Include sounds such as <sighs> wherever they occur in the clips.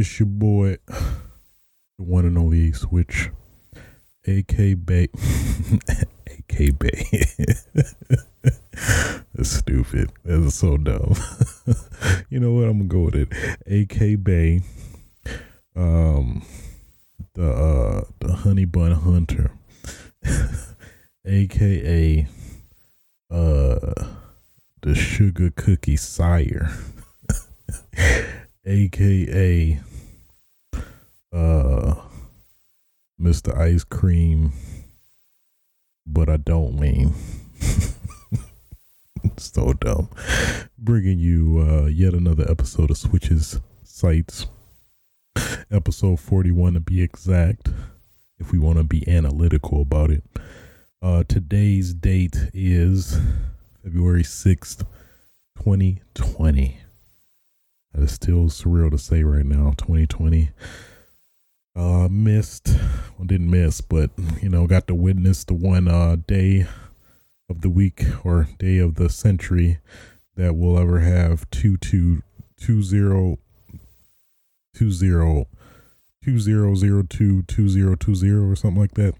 It's your boy, the one and only Switch, AK Bay. <laughs> AK Bay. <laughs> That's stupid. That's so dumb. <laughs> you know what? I'm gonna go with it. AK Bay. Um, the uh the Honey Bun Hunter, aka uh the Sugar Cookie Sire, aka uh Mr. Ice Cream, but I don't mean. <laughs> so dumb. Bringing you uh, yet another episode of Switches Sites, episode 41 to be exact, if we want to be analytical about it. Uh, today's date is February 6th, 2020. That is still surreal to say right now, 2020. Uh, missed, well, didn't miss, but, you know, got to witness the one uh, day of the week or day of the century that we'll ever have two two two zero two zero two zero zero two two zero two zero or something like that,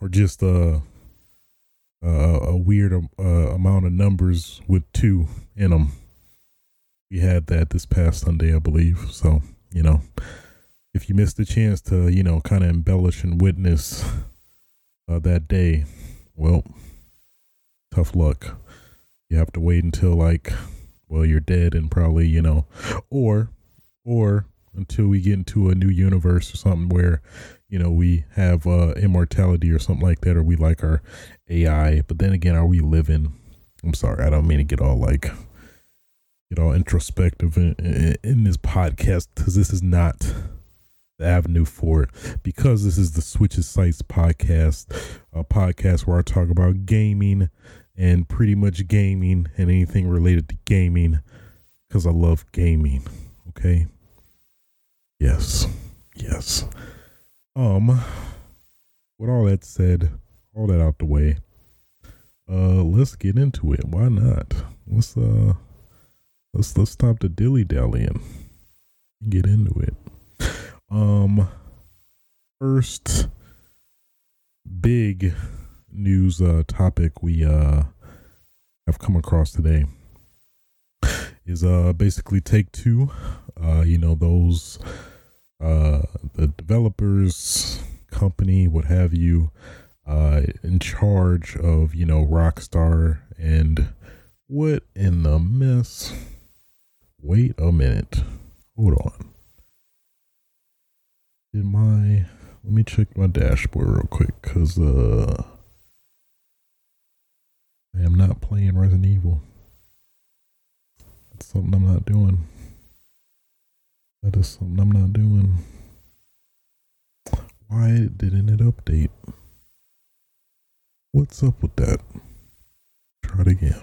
or just a a, a weird uh, amount of numbers with two in them. We had that this past Sunday, I believe. So you know, if you missed the chance to you know kind of embellish and witness uh, that day, well, tough luck. You have to wait until like, well, you're dead and probably, you know, or, or until we get into a new universe or something where, you know, we have uh, immortality or something like that, or we like our AI. But then again, are we living? I'm sorry, I don't mean to get all like, get all introspective in, in, in this podcast because this is not the avenue for it because this is the Switches Sites podcast, a podcast where I talk about gaming and pretty much gaming and anything related to gaming because I love gaming. Okay. Yes. Yes. Um, with all that said, all that out the way, uh, let's get into it. Why not? Let's, uh, let's, let's stop the dilly dallying and get into it. Um, first big news uh, topic we uh have come across today is uh basically take two uh you know those uh the developers company what have you uh in charge of you know rockstar and what in the mess? Wait a minute. Hold on did my let me check my dashboard real quick because uh I am not playing Resident Evil. That's something I'm not doing. That is something I'm not doing. Why didn't it update? What's up with that? Try it again.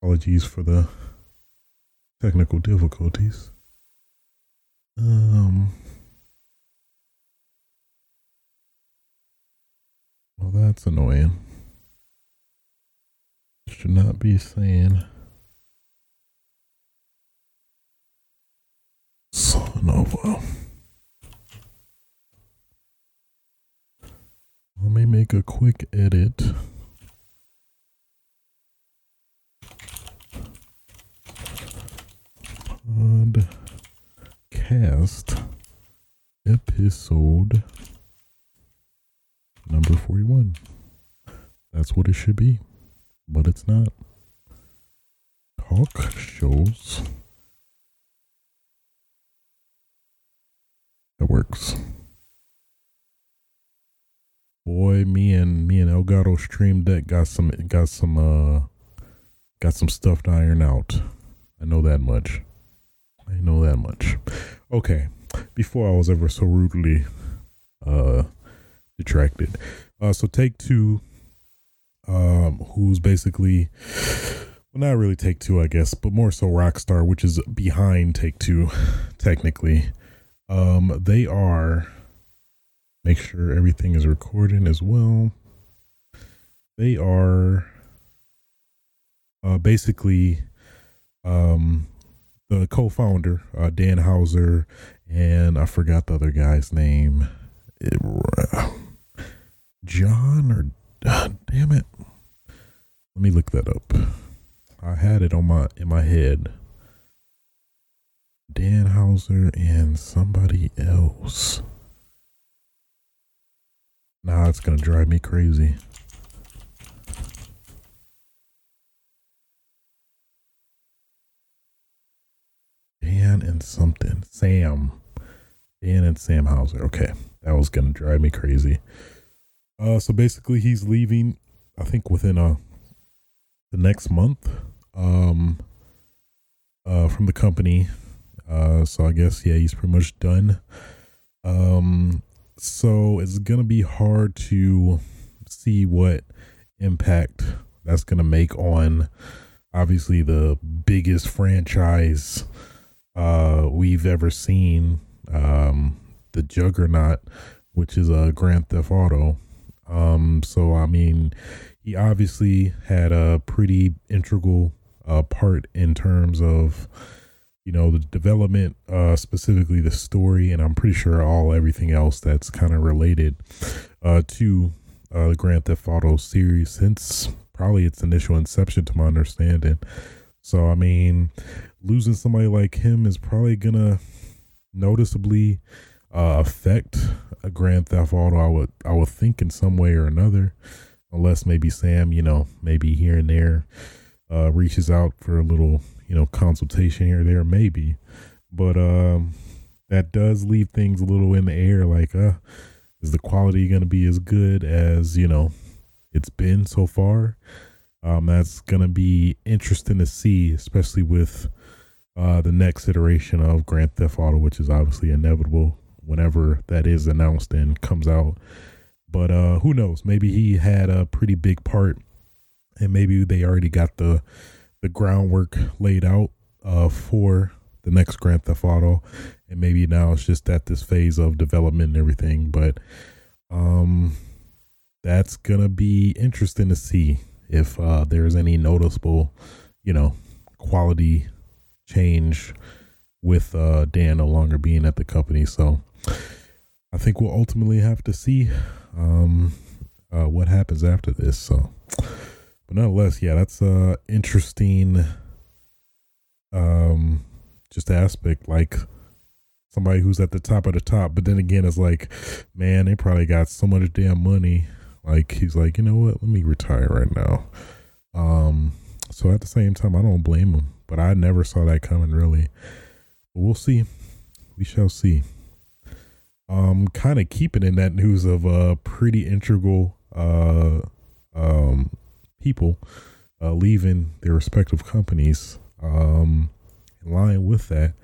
Apologies for the technical difficulties. Um, well, that's annoying. Should not be saying. Son of a. Let me make a quick edit. Podcast episode number 41. That's what it should be, but it's not. Talk shows. That works. Boy, me and me and Elgato Stream Deck got some got some uh got some stuff to iron out. I know that much. I know that much. Okay. Before I was ever so rudely uh detracted. Uh so take two um who's basically well not really take two I guess, but more so Rockstar, which is behind take two technically. Um they are make sure everything is recording as well. They are uh, basically, um, the co-founder uh, Dan Houser and I forgot the other guy's name, it, uh, John or uh, damn it. Let me look that up. I had it on my in my head. Dan Houser and somebody else. Now it's gonna drive me crazy. Dan and something. Sam. Dan and Sam Houser. Okay. That was gonna drive me crazy. Uh so basically he's leaving I think within a uh, the next month um uh from the company. Uh so I guess yeah, he's pretty much done. Um so it's gonna be hard to see what impact that's gonna make on obviously the biggest franchise uh, we've ever seen. Um, the Juggernaut, which is a uh, Grand Theft Auto. Um, so I mean, he obviously had a pretty integral uh, part in terms of you know the development, uh, specifically the story, and I'm pretty sure all everything else that's kind of related uh, to uh, the Grand Theft Auto series since probably its initial inception, to my understanding. So I mean, losing somebody like him is probably gonna noticeably uh, affect a Grand Theft Auto. I would I would think in some way or another, unless maybe Sam, you know, maybe here and there, uh, reaches out for a little, you know, consultation here or there, maybe. But um, that does leave things a little in the air. Like, uh, is the quality going to be as good as you know it's been so far? Um, that's going to be interesting to see, especially with uh, the next iteration of Grand Theft Auto, which is obviously inevitable whenever that is announced and comes out. But uh, who knows? Maybe he had a pretty big part, and maybe they already got the the groundwork laid out uh, for the next Grand Theft Auto, and maybe now it's just at this phase of development and everything. But um, that's gonna be interesting to see if uh, there's any noticeable, you know, quality change with uh, Dan no longer being at the company. So I think we'll ultimately have to see um, uh, what happens after this. So, but nonetheless, yeah, that's uh interesting. Um, just aspect like somebody who's at the top of the top, but then again, it's like, man, they probably got so much damn money. Like he's like, you know what? Let me retire right now. Um, so at the same time, I don't blame him but I never saw that coming really. But we'll see. We shall see. Um, kind of keeping in that news of uh pretty integral uh um people uh leaving their respective companies. Um, in line with that,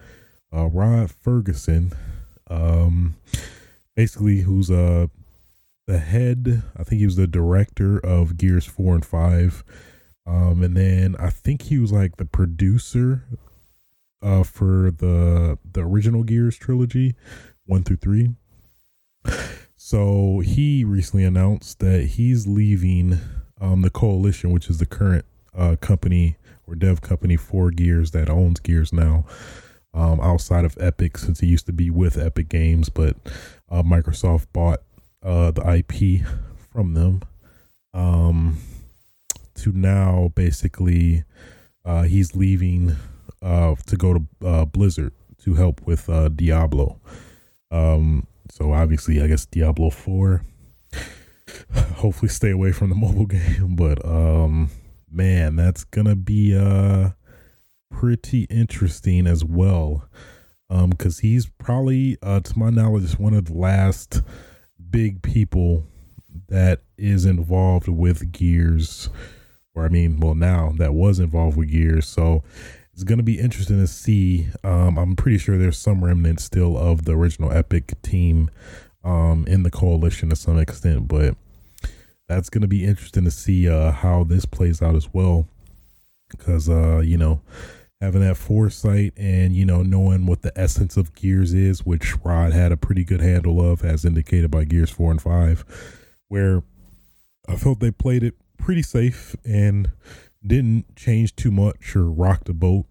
uh, Rod Ferguson, um, basically who's uh the head. I think he was the director of Gears Four and Five um, and then I think he was like the producer uh, for the the original Gears trilogy, one through three. So he recently announced that he's leaving um, the coalition, which is the current uh, company or dev company for Gears that owns Gears now. Um, outside of Epic, since he used to be with Epic Games, but uh, Microsoft bought uh, the IP from them. Um, to now basically uh, he's leaving uh, to go to uh, Blizzard to help with uh, Diablo. Um, so obviously, I guess Diablo Four. <sighs> Hopefully, stay away from the <laughs> mobile game, but um, man, that's gonna be uh pretty interesting as well. Um, because he's probably, uh, to my knowledge, one of the last big people that is involved with Gears or I mean, well, now that was involved with Gears. So it's going to be interesting to see. Um, I'm pretty sure there's some remnants still of the original Epic team um, in the coalition to some extent, but that's going to be interesting to see uh, how this plays out as well. Because, uh, you know, having that foresight and, you know, knowing what the essence of Gears is, which Rod had a pretty good handle of, as indicated by Gears 4 and 5, where I felt they played it pretty safe and didn't change too much or rock the boat,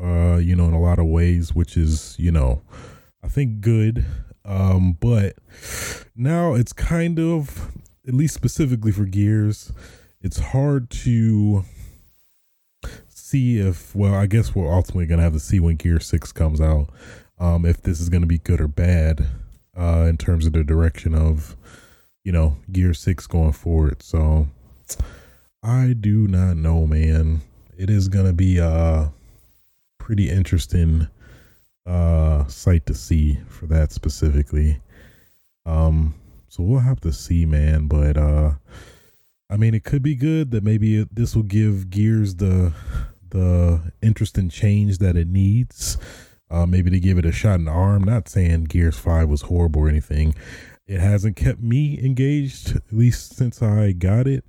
uh, you know, in a lot of ways, which is, you know, I think good. Um, but now it's kind of, at least specifically for Gears, it's hard to see if, well, I guess we're ultimately going to have to see when Gear 6 comes out, um, if this is going to be good or bad uh, in terms of the direction of, you know, Gear 6 going forward. So I do not know, man. It is to be a pretty interesting uh sight to see for that specifically. Um so we'll have to see, man, but uh I mean it could be good that maybe it, this will give Gears the the interesting change that it needs. Uh maybe to give it a shot in the arm. Not saying Gears 5 was horrible or anything. It hasn't kept me engaged, at least since I got it.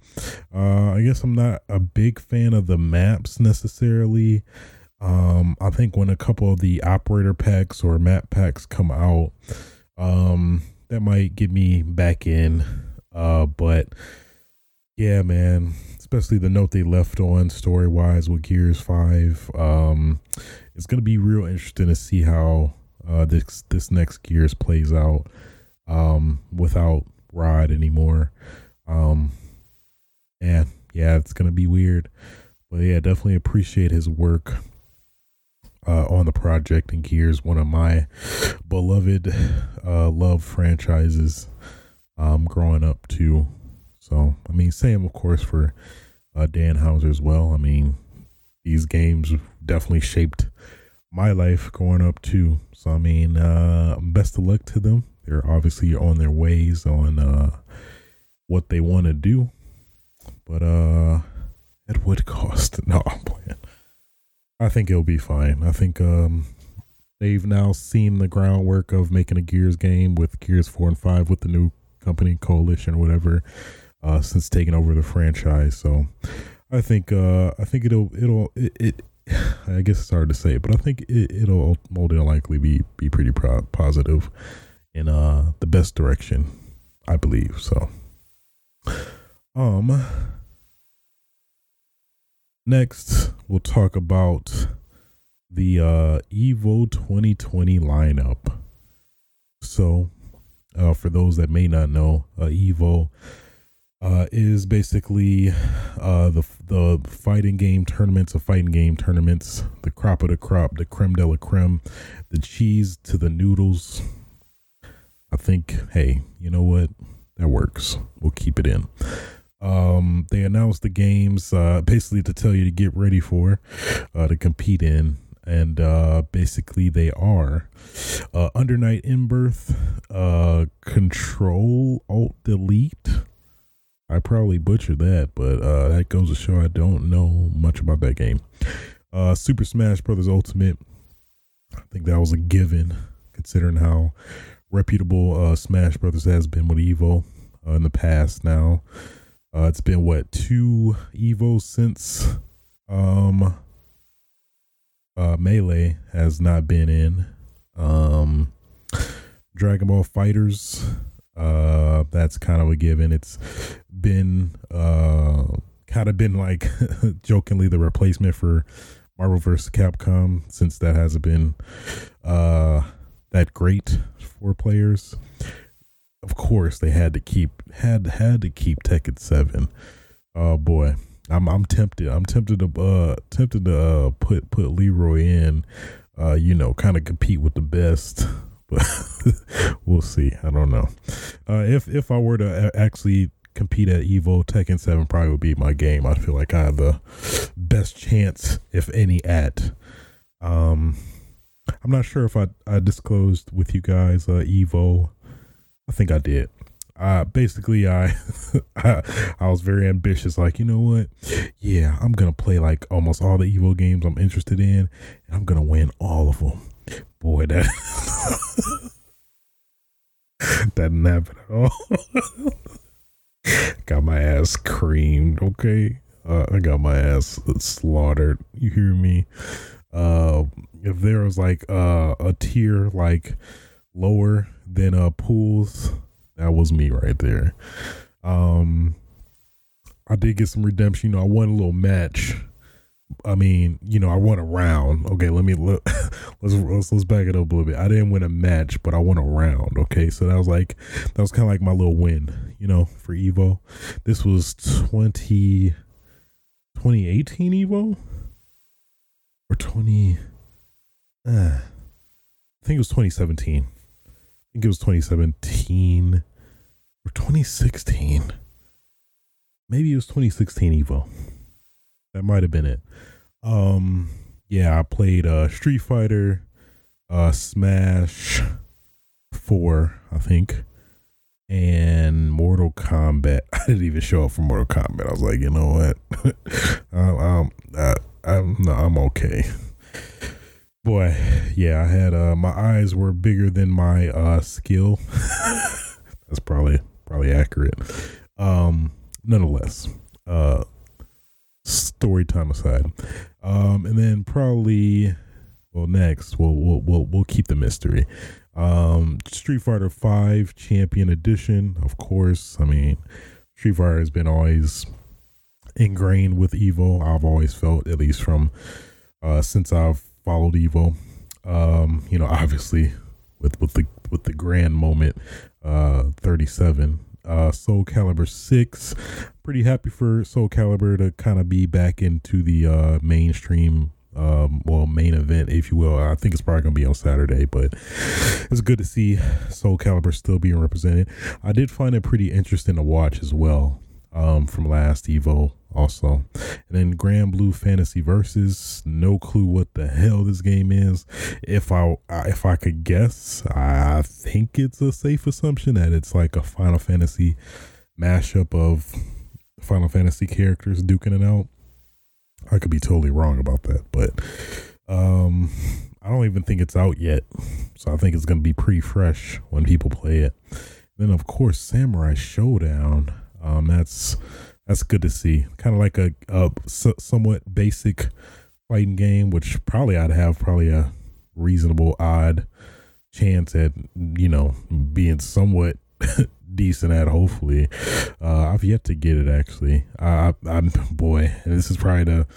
Uh, I guess I'm not a big fan of the maps necessarily. Um, I think when a couple of the operator packs or map packs come out, um, that might get me back in. Uh, but yeah, man, especially the note they left on story wise with Gears Five. Um, it's gonna be real interesting to see how uh this this next Gears plays out. Um, without Rod anymore. Um, and yeah, it's gonna be weird. But yeah, definitely appreciate his work uh, on the project and Gears, one of my beloved uh, love franchises um, growing up too. So, I mean, same of course for uh, Dan Houser as well. I mean, these games definitely shaped my life growing up too. So, I mean, uh, best of luck to them. They're obviously on their ways on uh, what they want to do, but uh, at what cost? <laughs> No, I'm playing. I think it'll be fine. I think um, they've now seen the groundwork of making a Gears game with Gears Four and Five with the new company Coalition or whatever uh, since taking over the franchise. So I think uh, I think it'll it'll it, it <sighs> I guess it's hard to say, but I think it, it'll more than likely be be pretty pro- positive in uh the best direction, I believe. So, um, next we'll talk about the uh Evo 2020 lineup. So, uh, for those that may not know, uh, Evo uh, is basically uh, the the fighting game tournaments of fighting game tournaments, the crop of the crop, the creme de la creme, the cheese to the noodles. I think, hey, you know what? That works. We'll keep it in. Um, they announced the games uh, basically to tell you to get ready for, uh, to compete in, and uh, basically they are uh, Under Night in Birth, uh, Control Alt Delete. I probably butchered that, but uh, that goes to show I don't know much about that game. Uh, Super Smash Brothers Ultimate. I think that was a given, considering how reputable uh, Smash Brothers has been with Evo uh, in the past. Now, uh, it's been what two Evo since um, uh, Melee has not been in. Um, Dragon Ball FighterZ. uh that's kind of a given it's been uh kind of been like <laughs> jokingly the replacement for marvel vs capcom since that hasn't been uh that great for players of course they had to keep had had to keep tekken 7 oh boy i'm i'm tempted i'm tempted to uh tempted to uh put put leroy in uh you know kind of compete with the best <laughs> but we'll see. I don't know. Uh, if if I were to actually compete at Evo, Tekken Seven probably would be my game. I feel like I have the best chance, if any, at. Um, I'm not sure if I I disclosed with you guys uh, Evo. I think I did. Uh, basically, I, <laughs> I I was very ambitious. Like, you know what? Yeah, I'm gonna play like almost all the Evo games I'm interested in, and I'm gonna win all of them boy, that <laughs> that didn't happen at all. <laughs> got my ass creamed. Okay, uh, I got my ass slaughtered. You hear me? Uh, if there was like uh, a tier like lower than uh pools, that was me right there. Um, I did get some redemption. You know, I won a little match. I mean, you know, I won a round. Okay, let me look. <laughs> let's let's let's back it up a little bit. I didn't win a match, but I won a round. Okay, so that was like that was kind of like my little win, you know, for Evo. This was 20, 2018 Evo or twenty. Uh, I think it was twenty seventeen. I think it was twenty seventeen or twenty sixteen. Maybe it was twenty sixteen Evo. That might have been it. Um, yeah, I played uh, Street Fighter, uh, Smash Four, I think, and Mortal Kombat. <laughs> I didn't even show up for Mortal Kombat. I was like, you know what, <laughs> um, um, I, I'm no, I'm okay. Boy, yeah, I had uh, my eyes were bigger than my uh, skill. <laughs> That's probably probably accurate. Um, nonetheless, uh, story time aside. Um, and then probably, well, next we'll we'll we'll, we'll keep the mystery. Um, Street Fighter Five Champion Edition, of course. I mean, Street Fighter has been always ingrained with Evo. I've always felt, at least from uh, since I've followed Evo. Um, you know, obviously with with the with the grand moment, uh, thirty seven uh, Soul Calibur 6. Pretty happy for Soul Calibur to kind of be back into the uh, mainstream, um, well, main event, if you will. I think it's probably going to be on Saturday, but it's good to see Soul Calibur still being represented. I did find it pretty interesting to watch as well um, from last Evo also. And then Granblue Fantasy Versus. No clue what the hell this game is. If I if I could guess, I think it's a safe assumption that it's like a Final Fantasy mashup of Final Fantasy characters duking it out. I could be totally wrong about that, but um I don't even think it's out yet. So I think it's going to be pretty fresh when people play it. Then of course Samurai Shodown. Um, that's that's good to see. Kind of like a, a somewhat basic fighting game, which probably I'd have probably a reasonable odd chance at you know being somewhat <laughs> decent at. Hopefully, uh, I've yet to get it actually. I, am boy, this is probably the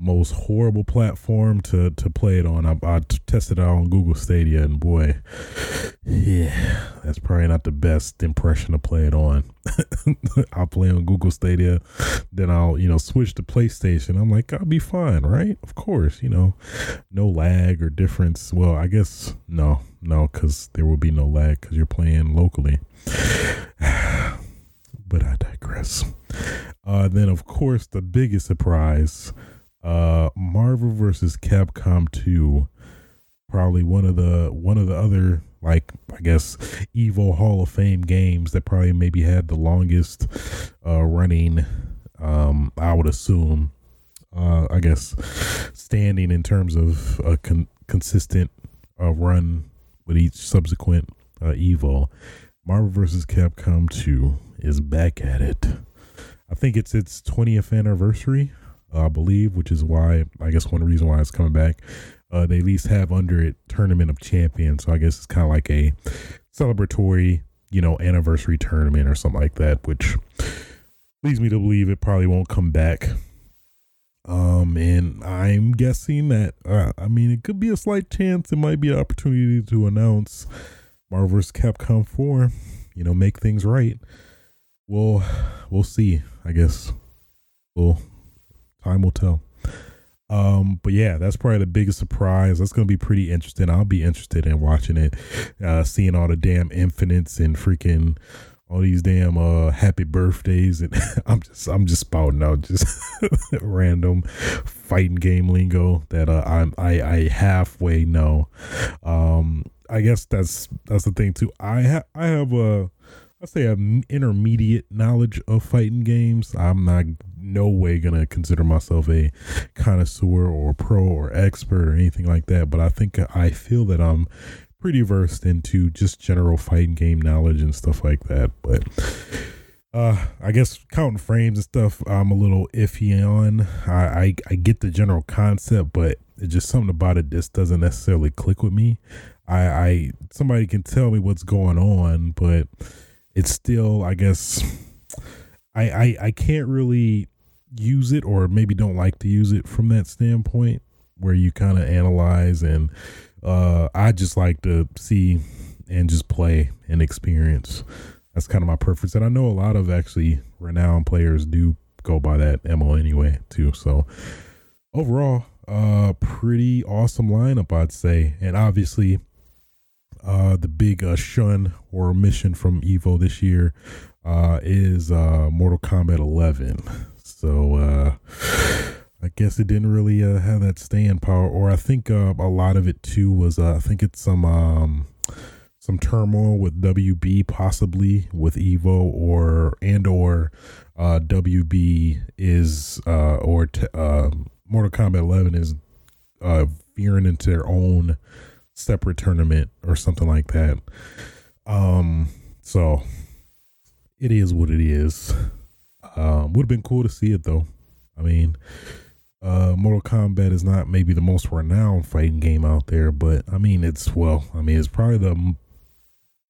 most horrible platform to to play it on. I, I tested it out on Google Stadia, and boy, yeah, that's probably not the best impression to play it on. <laughs> I'll play on Google Stadia, then I'll you know switch to PlayStation. I'm like, I'll be fine, right? Of course, you know, no lag or difference. Well, I guess no, no, because there will be no lag because you're playing locally. <sighs> but I digress. Uh, then, of course, the biggest surprise uh, Marvel versus Capcom 2 probably one of the one of the other like I guess Evo Hall of Fame games that probably maybe had the longest uh, running um, I would assume uh, I guess standing in terms of a con- consistent uh, run with each subsequent uh, Evo. Marvel vs. Capcom 2 is back at it. I think it's its 20th anniversary I believe, which is why I guess one reason why it's coming back. Uh, they at least have under it Tournament of Champions, so I guess it's kind of like a celebratory, you know, anniversary tournament or something like that, which leads me to believe it probably won't come back. Um, and I'm guessing that uh, I mean it could be a slight chance it might be an opportunity to announce Marvel vs. Capcom 4, you know, make things right. Well, we'll see. I guess we'll time will tell. Um, but yeah, that's probably the biggest surprise. That's gonna be pretty interesting. I'll be interested in watching it, uh, seeing all the damn infinites and freaking all these damn uh happy birthdays and <laughs> I'm just I'm just spouting out just <laughs> random fighting game lingo that uh, I'm I I halfway know. Um, I guess that's that's the thing too. I ha- I have a I say an intermediate knowledge of fighting games. I'm not no way gonna consider myself a connoisseur or pro or expert or anything like that. But I think I feel that I'm pretty versed into just general fighting game knowledge and stuff like that. But uh, I guess counting frames and stuff, I'm a little iffy on. I, I, I get the general concept, but it's just something about it just doesn't necessarily click with me. I, I somebody can tell me what's going on, but it's still, I guess, I, I I can't really use it or maybe don't like to use it from that standpoint where you kind of analyze and uh I just like to see and just play and experience. That's kind of my preference and I know a lot of actually renowned players do go by that MO anyway too. So overall, uh pretty awesome lineup I'd say. And obviously uh the big uh shun or mission from Evo this year uh is uh Mortal Kombat 11. So uh I guess it didn't really uh, have that staying power or I think uh, a lot of it too was uh, I think it's some um some turmoil with WB possibly with Evo or and or uh, WB is uh, or t- uh, Mortal Kombat 11 is uh, veering into their own separate tournament or something like that. Um, so it is what it is. Um, would have been cool to see it though. I mean, uh, Mortal Kombat is not maybe the most renowned fighting game out there, but I mean, it's well, I mean, it's probably the m-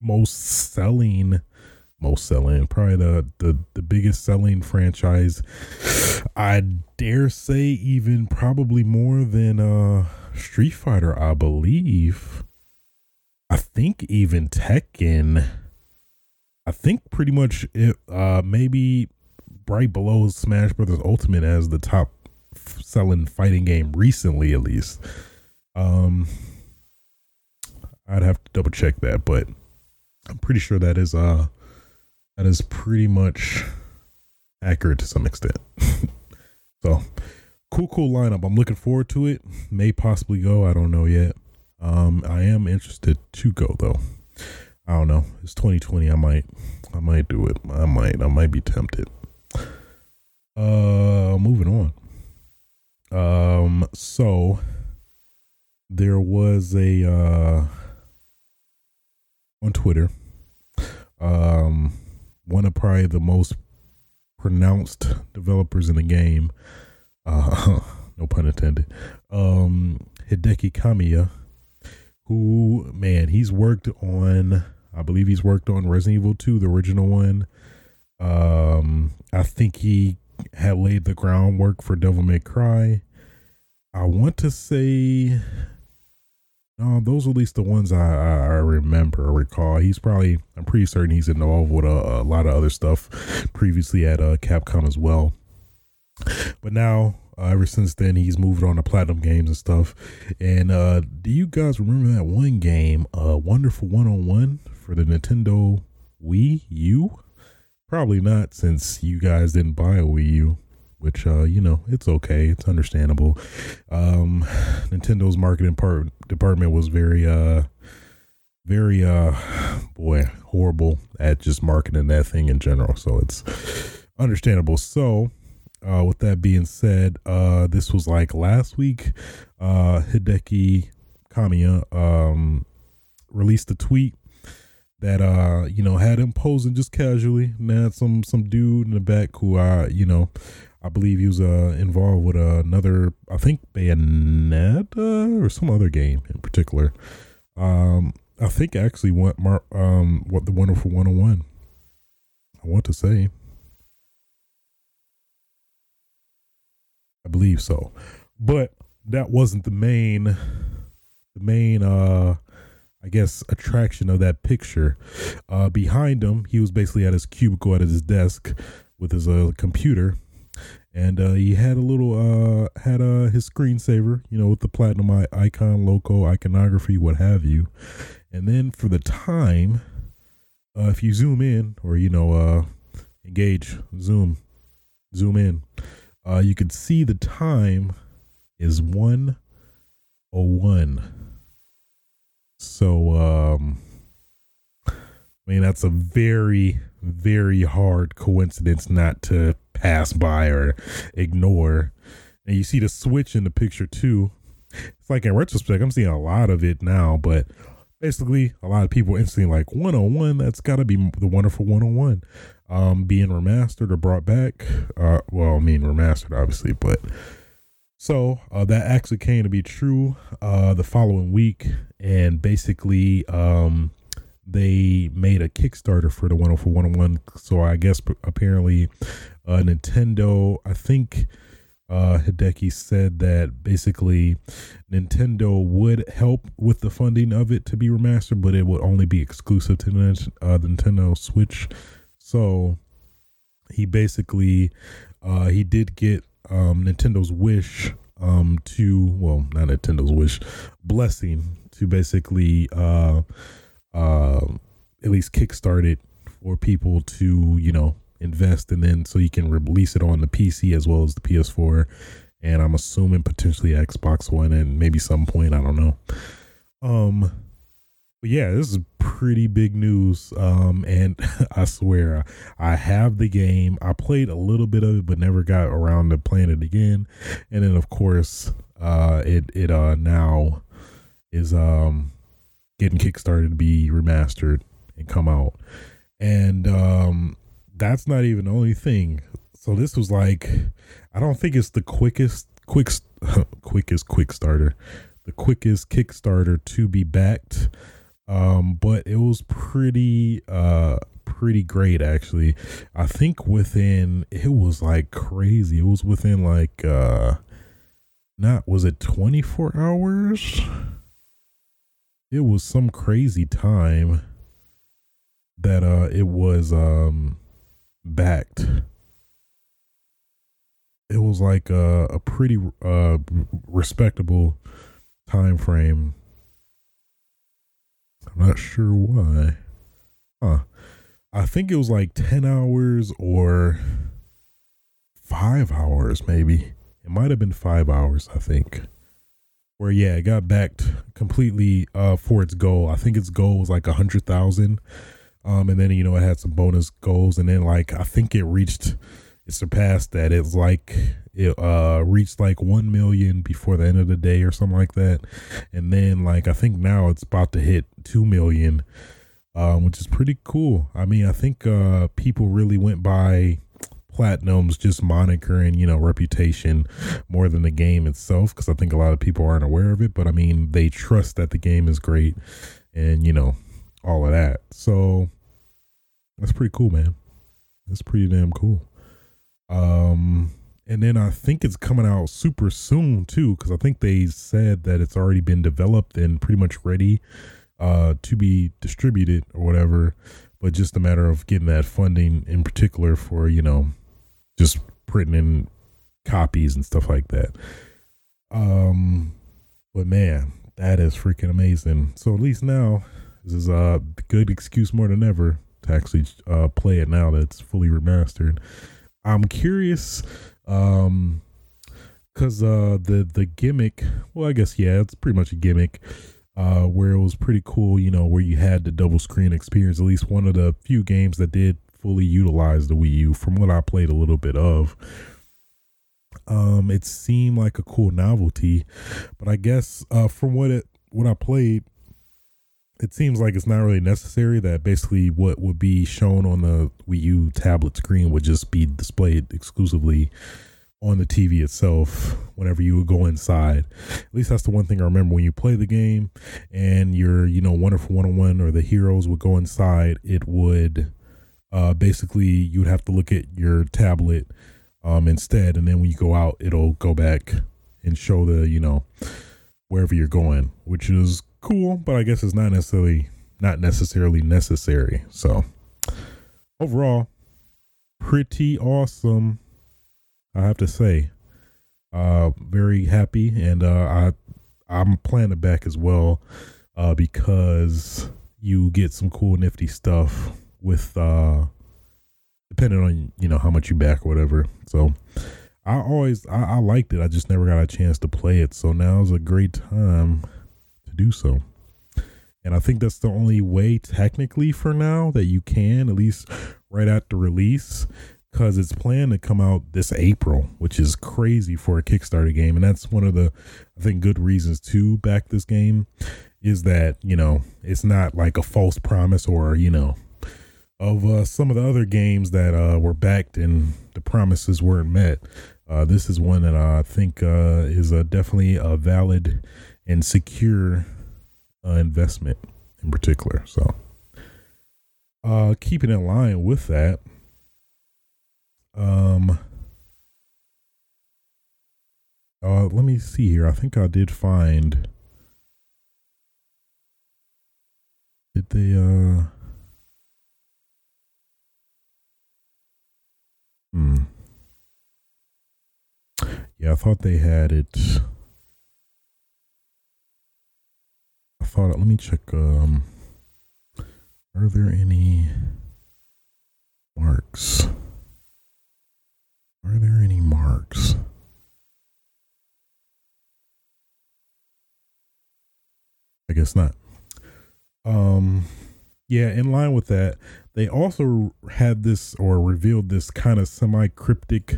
most selling most selling, probably the the the biggest selling franchise. I dare say even probably more than uh Street Fighter, I believe. I think even Tekken. I think pretty much it uh maybe right below Smash Brothers Ultimate as the top selling fighting game recently at least. Um I'd have to double check that, but I'm pretty sure that is uh that is pretty much accurate to some extent. <laughs> so cool, cool lineup. I'm looking forward to it. May possibly go. I don't know yet. Um, I am interested to go though. I don't know. It's 2020. I might, I might do it. I might, I might be tempted. Uh, moving on. Um, so there was a uh on Twitter. Um, one of probably the most pronounced developers in the game. Uh, intended. Um, Hideki Kamiya, who man, he's worked on. I believe he's worked on Resident Evil 2, the original one. Um, I think he had laid the groundwork for Devil May Cry. I want to say no, those are at least the ones I, I, I remember or recall. He's probably, I'm pretty certain he's involved with a, a lot of other stuff previously at uh, Capcom as well. But now, uh, ever since then, he's moved on to Platinum Games and stuff. And uh, do you guys remember that one game, uh, Wonderful 101 for the Nintendo Wii U? Probably not, since you guys didn't buy a Wii U which uh, you know it's okay, it's understandable. Um, Nintendo's marketing part department was very uh, very uh, boy horrible at just marketing that thing in general, so it's understandable. So. Uh, with that being said, uh, this was like last week. Uh, Hideki Kamiya um, released a tweet that uh you know had him posing just casually Man, some some dude in the back who I you know I believe he was uh, involved with another, I think Bayonetta or some other game in particular. Um, I think actually went Mar- um, what the Wonderful 101. I want to say. I believe so. But that wasn't the main the main uh I guess attraction of that picture. Uh behind him, he was basically at his cubicle at his desk with his uh, computer and uh, he had a little uh had uh his screensaver you know with the platinum icon logo iconography what have you and then for the time uh if you zoom in or you know uh engage zoom zoom in uh you can see the time is 101 so um i mean that's a very very hard coincidence not to pass by or ignore. And you see the switch in the picture too. It's like in retrospect, I'm seeing a lot of it now, but basically a lot of people instantly like 101, that's gotta be the wonderful 101. Um being remastered or brought back. Uh well, I mean remastered obviously, but so uh, that actually came to be true uh, the following week, and basically um, they made a Kickstarter for the 104 101. So I guess apparently uh, Nintendo, I think uh, Hideki said that basically Nintendo would help with the funding of it to be remastered, but it would only be exclusive to uh, the Nintendo Switch. So he basically uh, he did get um, Nintendo's wish um, to well, not Nintendo's wish, blessing to basically uh, uh, at least kickstart it for people to you know invest and then so you can release it on the PC as well as the PS4 and I'm assuming potentially Xbox One and maybe some point I don't know. Um but yeah, this is pretty big news. Um, and <laughs> I swear, I have the game. I played a little bit of it, but never got around to playing it again. And then, of course, uh, it it uh now is um getting kickstarted to be remastered and come out. And um, that's not even the only thing. So this was like, I don't think it's the quickest, quick, <laughs> quickest quick starter, the quickest Kickstarter to be backed um, but it was pretty uh pretty great actually. I think within it was like crazy. It was within like uh not was it 24 hours? It was some crazy time that uh it was um backed. It was like a, a pretty uh respectable time frame I'm not sure why. Huh. I think it was like 10 hours or five hours, maybe. It might have been five hours, I think. Where, yeah, it got backed completely uh, for its goal. I think its goal was like a 100,000. Um, and then, you know, it had some bonus goals. And then, like, I think it reached, it surpassed that. It's like it uh reached like 1 million before the end of the day or something like that. And then like i think now it's about to hit 2 million um which is pretty cool. I mean i think uh people really went by platinum's just moniker and you know reputation more than the game itself because i think a lot of people aren't aware of it. But i mean they trust that the game is great and you know all of that. So that's pretty cool man. That's pretty damn cool. Um and then I think it's coming out super soon too, because I think they said that it's already been developed and pretty much ready uh, to be distributed or whatever. But just a matter of getting that funding in particular for you know just printing in copies and stuff like that. Um, but man, that is freaking amazing. So at least now this is a good excuse more than ever to actually uh, play it now that it's fully remastered. I'm curious um, cause uh the the gimmick, well, I guess yeah, it's pretty much a gimmick. Uh, where it was pretty cool, you know, where you had the double screen experience. At least one of the few games that did fully utilize the Wii U, from what I played a little bit of. Um, it seemed like a cool novelty, but I guess uh, from what it what I played, it seems like it's not really necessary. That basically what would be shown on the Wii U tablet screen would just be displayed exclusively on the TV itself whenever you would go inside. At least that's the one thing I remember when you play the game and your, you know, Wonderful 101 or the heroes would go inside, it would uh, basically you would have to look at your tablet um, instead. And then when you go out, it'll go back and show the, you know, wherever you're going, which is cool, but I guess it's not necessarily not necessarily necessary. So overall, pretty awesome. I have to say, uh, very happy, and uh, I I'm playing it back as well, uh, because you get some cool nifty stuff with uh, depending on you know how much you back or whatever. So I always I, I liked it. I just never got a chance to play it. So now is a great time do so. And I think that's the only way, technically, for now, that you can, at least right after the release, because it's planned to come out this April, which is crazy for a Kickstarter game. And that's one of the, I think, good reasons to back this game is that, you know, it's not like a false promise or, you know, of uh, some of the other games that uh, were backed and the promises weren't met. Uh, this is one that I think uh, is a, definitely a valid and secure uh, investment in particular. So Uh, keeping in line with that, um, uh, let me see here. I think I did find. Did they, uh, hmm. Yeah, I thought they had it. I thought, let me check, um, are there any marks? Are there any marks? I guess not. Um, yeah, in line with that, they also had this or revealed this kind of semi cryptic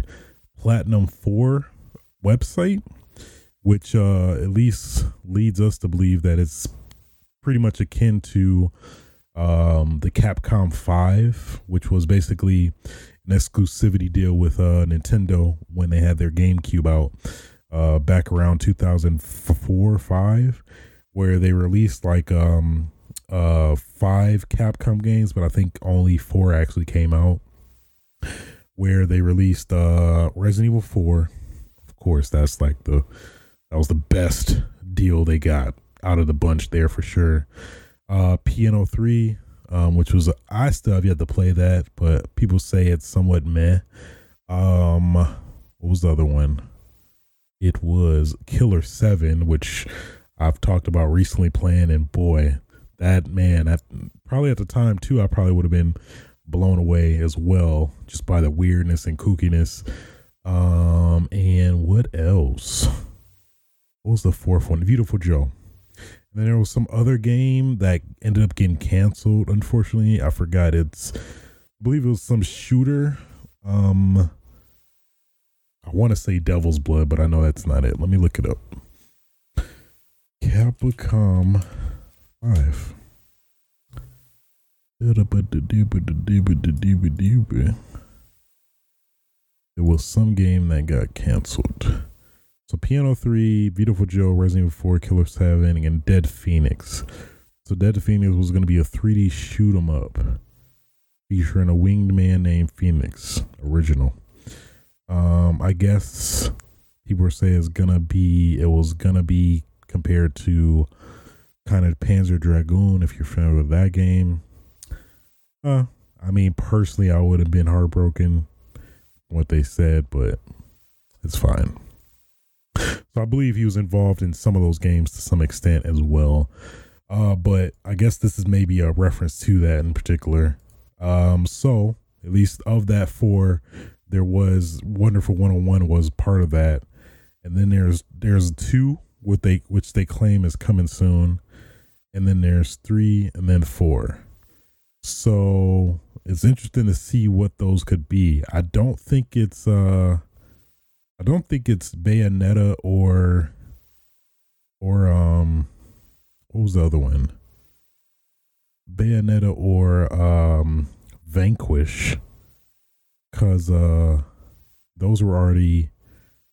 Platinum 4 website, which uh, at least leads us to believe that it's pretty much akin to um, the Capcom 5, which was basically an exclusivity deal with uh, Nintendo when they had their GameCube out uh, back around 2004 5 where they released like um uh five Capcom games, but I think only four actually came out. Where they released uh Resident Evil 4. Course, that's like the that was the best deal they got out of the bunch there for sure. Uh P.N.03, um, which was I still have yet to play that, but people say it's somewhat meh. Um what was the other one? It was Killer 7, which I've talked about recently playing, and boy, that man, at, probably at the time too, I probably would have been blown away as well, just by the weirdness and kookiness. Um, and what else? What was the fourth one? Viewtiful Joe. And then there was some other game that ended up getting canceled. Unfortunately, I forgot. It's, I believe it was some shooter. Um, I want to say Devil's Blood, but I know that's not it. Let me look it up. Capcom 5. There was some game that got canceled. So Piano 3, Viewtiful Joe, Resident Evil 4, Killer 7, and Dead Phoenix. So Dead Phoenix was going to be a 3D shoot 'em up featuring a winged man named Phoenix, original. Um, I guess people say it's gonna be it was gonna be compared to kind of Panzer Dragoon, if you're familiar with that game. Uh, I mean, personally, I would have been heartbroken what they said, but it's fine. So I believe he was involved in some of those games to some extent as well. Uh, but I guess this is maybe a reference to that in particular. Um, so at least of that four, there was Wonderful 101 was part of that. And then there's there's two what they which they claim is coming soon, and then there's three and then four. So it's interesting to see what those could be. I don't think it's uh I don't think it's Bayonetta or or um what was the other one? Bayonetta or um Vanquish cuz uh those were already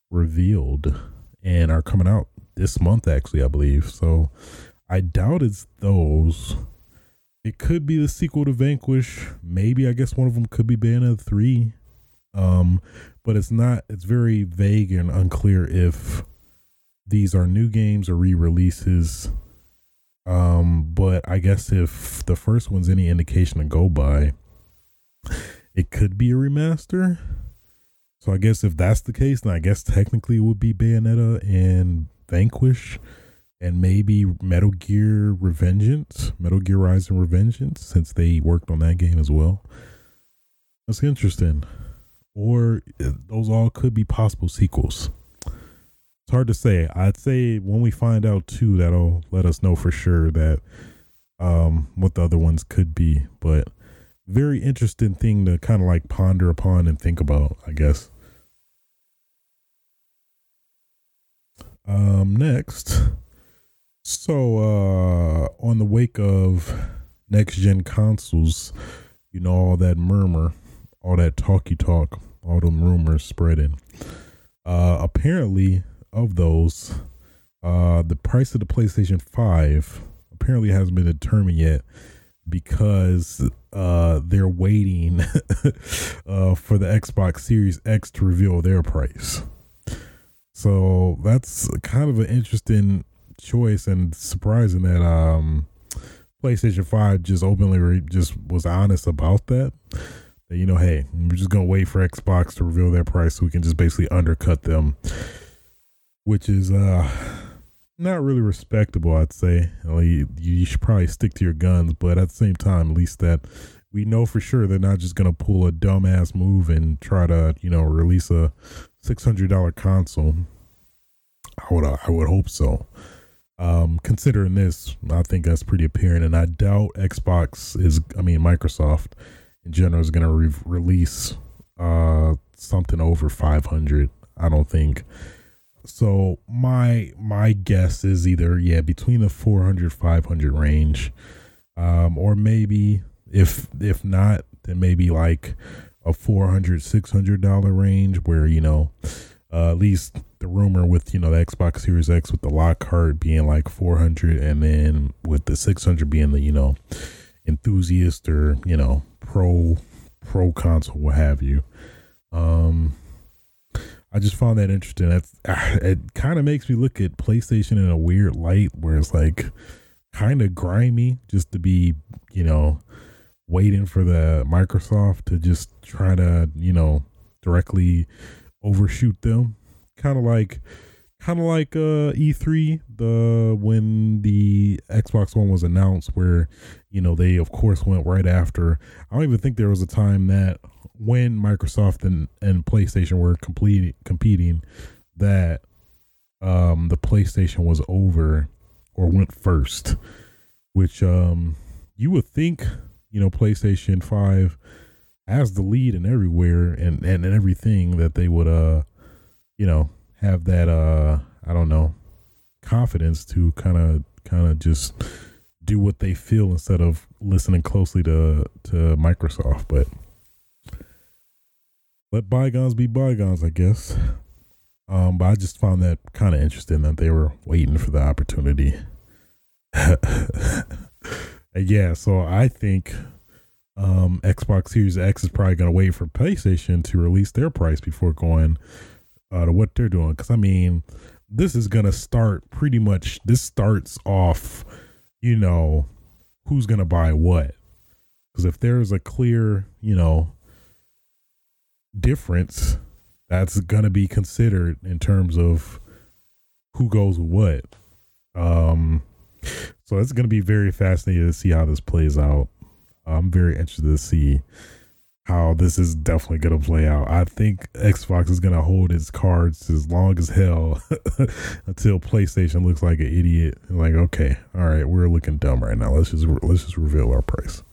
revealed and are coming out this month, actually, I believe. So I doubt it's those. It could be the sequel to Vanquish. Maybe I guess one of them could be Bayonetta three. Um, but it's not. It's very vague and unclear if these are new games or re-releases. Um, but I guess if the first one's any indication to go by, it could be a remaster. So I guess if that's the case, then I guess technically it would be Bayonetta and Vanquish and maybe Metal Gear Revengeance, Metal Gear Rising Revengeance, since they worked on that game as well. That's interesting. Or uh, those all could be possible sequels. It's hard to say. I'd say when we find out too, that'll let us know for sure that um, what the other ones could be. But very interesting thing to kind of like ponder upon and think about, I guess. Um, next, so uh, on the wake of next gen consoles, you know all that murmur, all that talky talk, all them rumors spreading. Uh, apparently, of those, uh, the price of the PlayStation Five apparently hasn't been determined yet, because uh, they're waiting <laughs> uh, for the Xbox Series X to reveal their price. So that's kind of an interesting choice and surprising that um, PlayStation Five just openly re- just was honest about that. That you know, hey, we're just gonna wait for Xbox to reveal their price so we can just basically undercut them, which is uh not really respectable. I'd say you, you should probably stick to your guns, but at the same time, at least that we know for sure they're not just gonna pull a dumbass move and try to you know release a six hundred dollar console. I would I would hope so. Um, considering this, I think that's pretty apparent, and I doubt Xbox is. I mean, Microsoft in general is going to re- release uh, something over five hundred. I don't think. So my my guess is either yeah between the 400 500 range, um, or maybe if if not then maybe like a 400 600 dollar range where you know uh, at least the rumor with you know the Xbox Series X with the Lockhart being like 400 and then with the 600 being the you know enthusiast or you know pro pro console what have you. Um I just found that interesting. That's, <sighs> it kind of makes me look at PlayStation in a weird light where it's like kind of grimy just to be you know waiting for the Microsoft to just try to you know directly overshoot them. Kind of like kind of like uh E3 the when the Xbox One was announced where you know they of course went right after I don't even think there was a time that when Microsoft and, and PlayStation were complete, competing that um the PlayStation was over or went first which um you would think you know PlayStation 5 as the lead and everywhere and, and, and everything that they would uh you know have that uh I don't know confidence to kind of kind of just do what they feel instead of listening closely to to Microsoft but let bygones be bygones I guess. Um but I just found that kind of interesting that they were waiting for the opportunity. <laughs> Yeah so I think um, Xbox Series X is probably going to wait for PlayStation to release their price before going uh, to what they're doing. Because I mean, this is going to start pretty much. This starts off, you know, who's going to buy what. Because if there's a clear, you know, difference, that's going to be considered in terms of who goes with what. Um, so it's going to be very fascinating to see how this plays out. I'm very interested to see how this is definitely going to play out. I think Xbox is going to hold its cards as long as hell <laughs> until PlayStation looks like an idiot. Like, okay, all right, we're looking dumb right now. Let's just let's just reveal our price.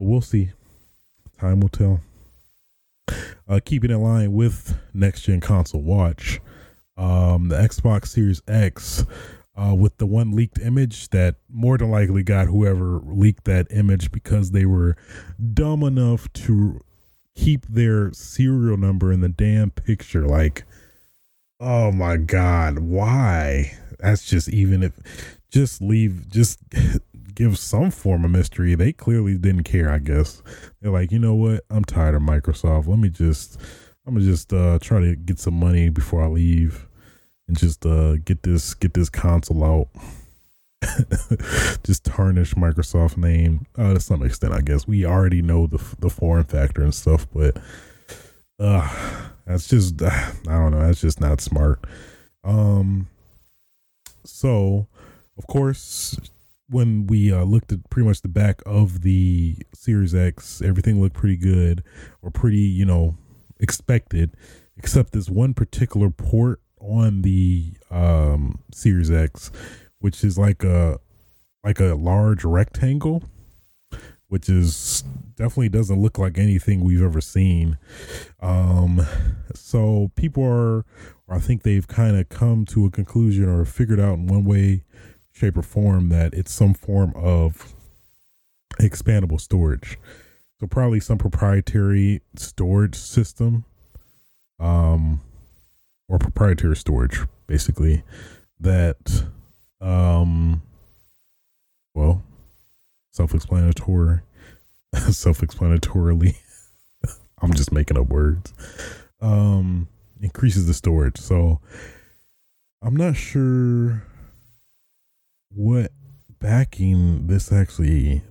We'll see. Time will tell. Uh, keeping in line with next gen console watch, um, the Xbox Series X uh, with the one leaked image that more than likely got whoever leaked that image because they were dumb enough to keep their serial number in the damn picture. Like, oh my God, why? That's just even if just leave, just <laughs> give some form of mystery. They clearly didn't care, I guess. They're like, you know what? I'm tired of Microsoft. Let me just, I'm gonna just uh, try to get some money before I leave and just uh, get this get this console out. <laughs> just tarnish Microsoft name uh, to some extent, I guess. We already know the the foreign factor and stuff, but uh, that's just <sighs> I don't know. That's just not smart. Um, so of course, when we uh, looked at pretty much the back of the Series X, everything looked pretty good or pretty, you know, expected, except this one particular port on the um, Series X, which is like a like a large rectangle, which is definitely doesn't look like anything we've ever seen. Um, so people are, I think they've kind of come to a conclusion or figured out in one way, shape, or form that it's some form of expandable storage. So probably some proprietary storage system. Um, or proprietary storage, basically, that, um, well, self-explanatory, <laughs> self-explanatorily. <laughs> I'm just making up words. Um, increases the storage. So I'm not sure what backing this actually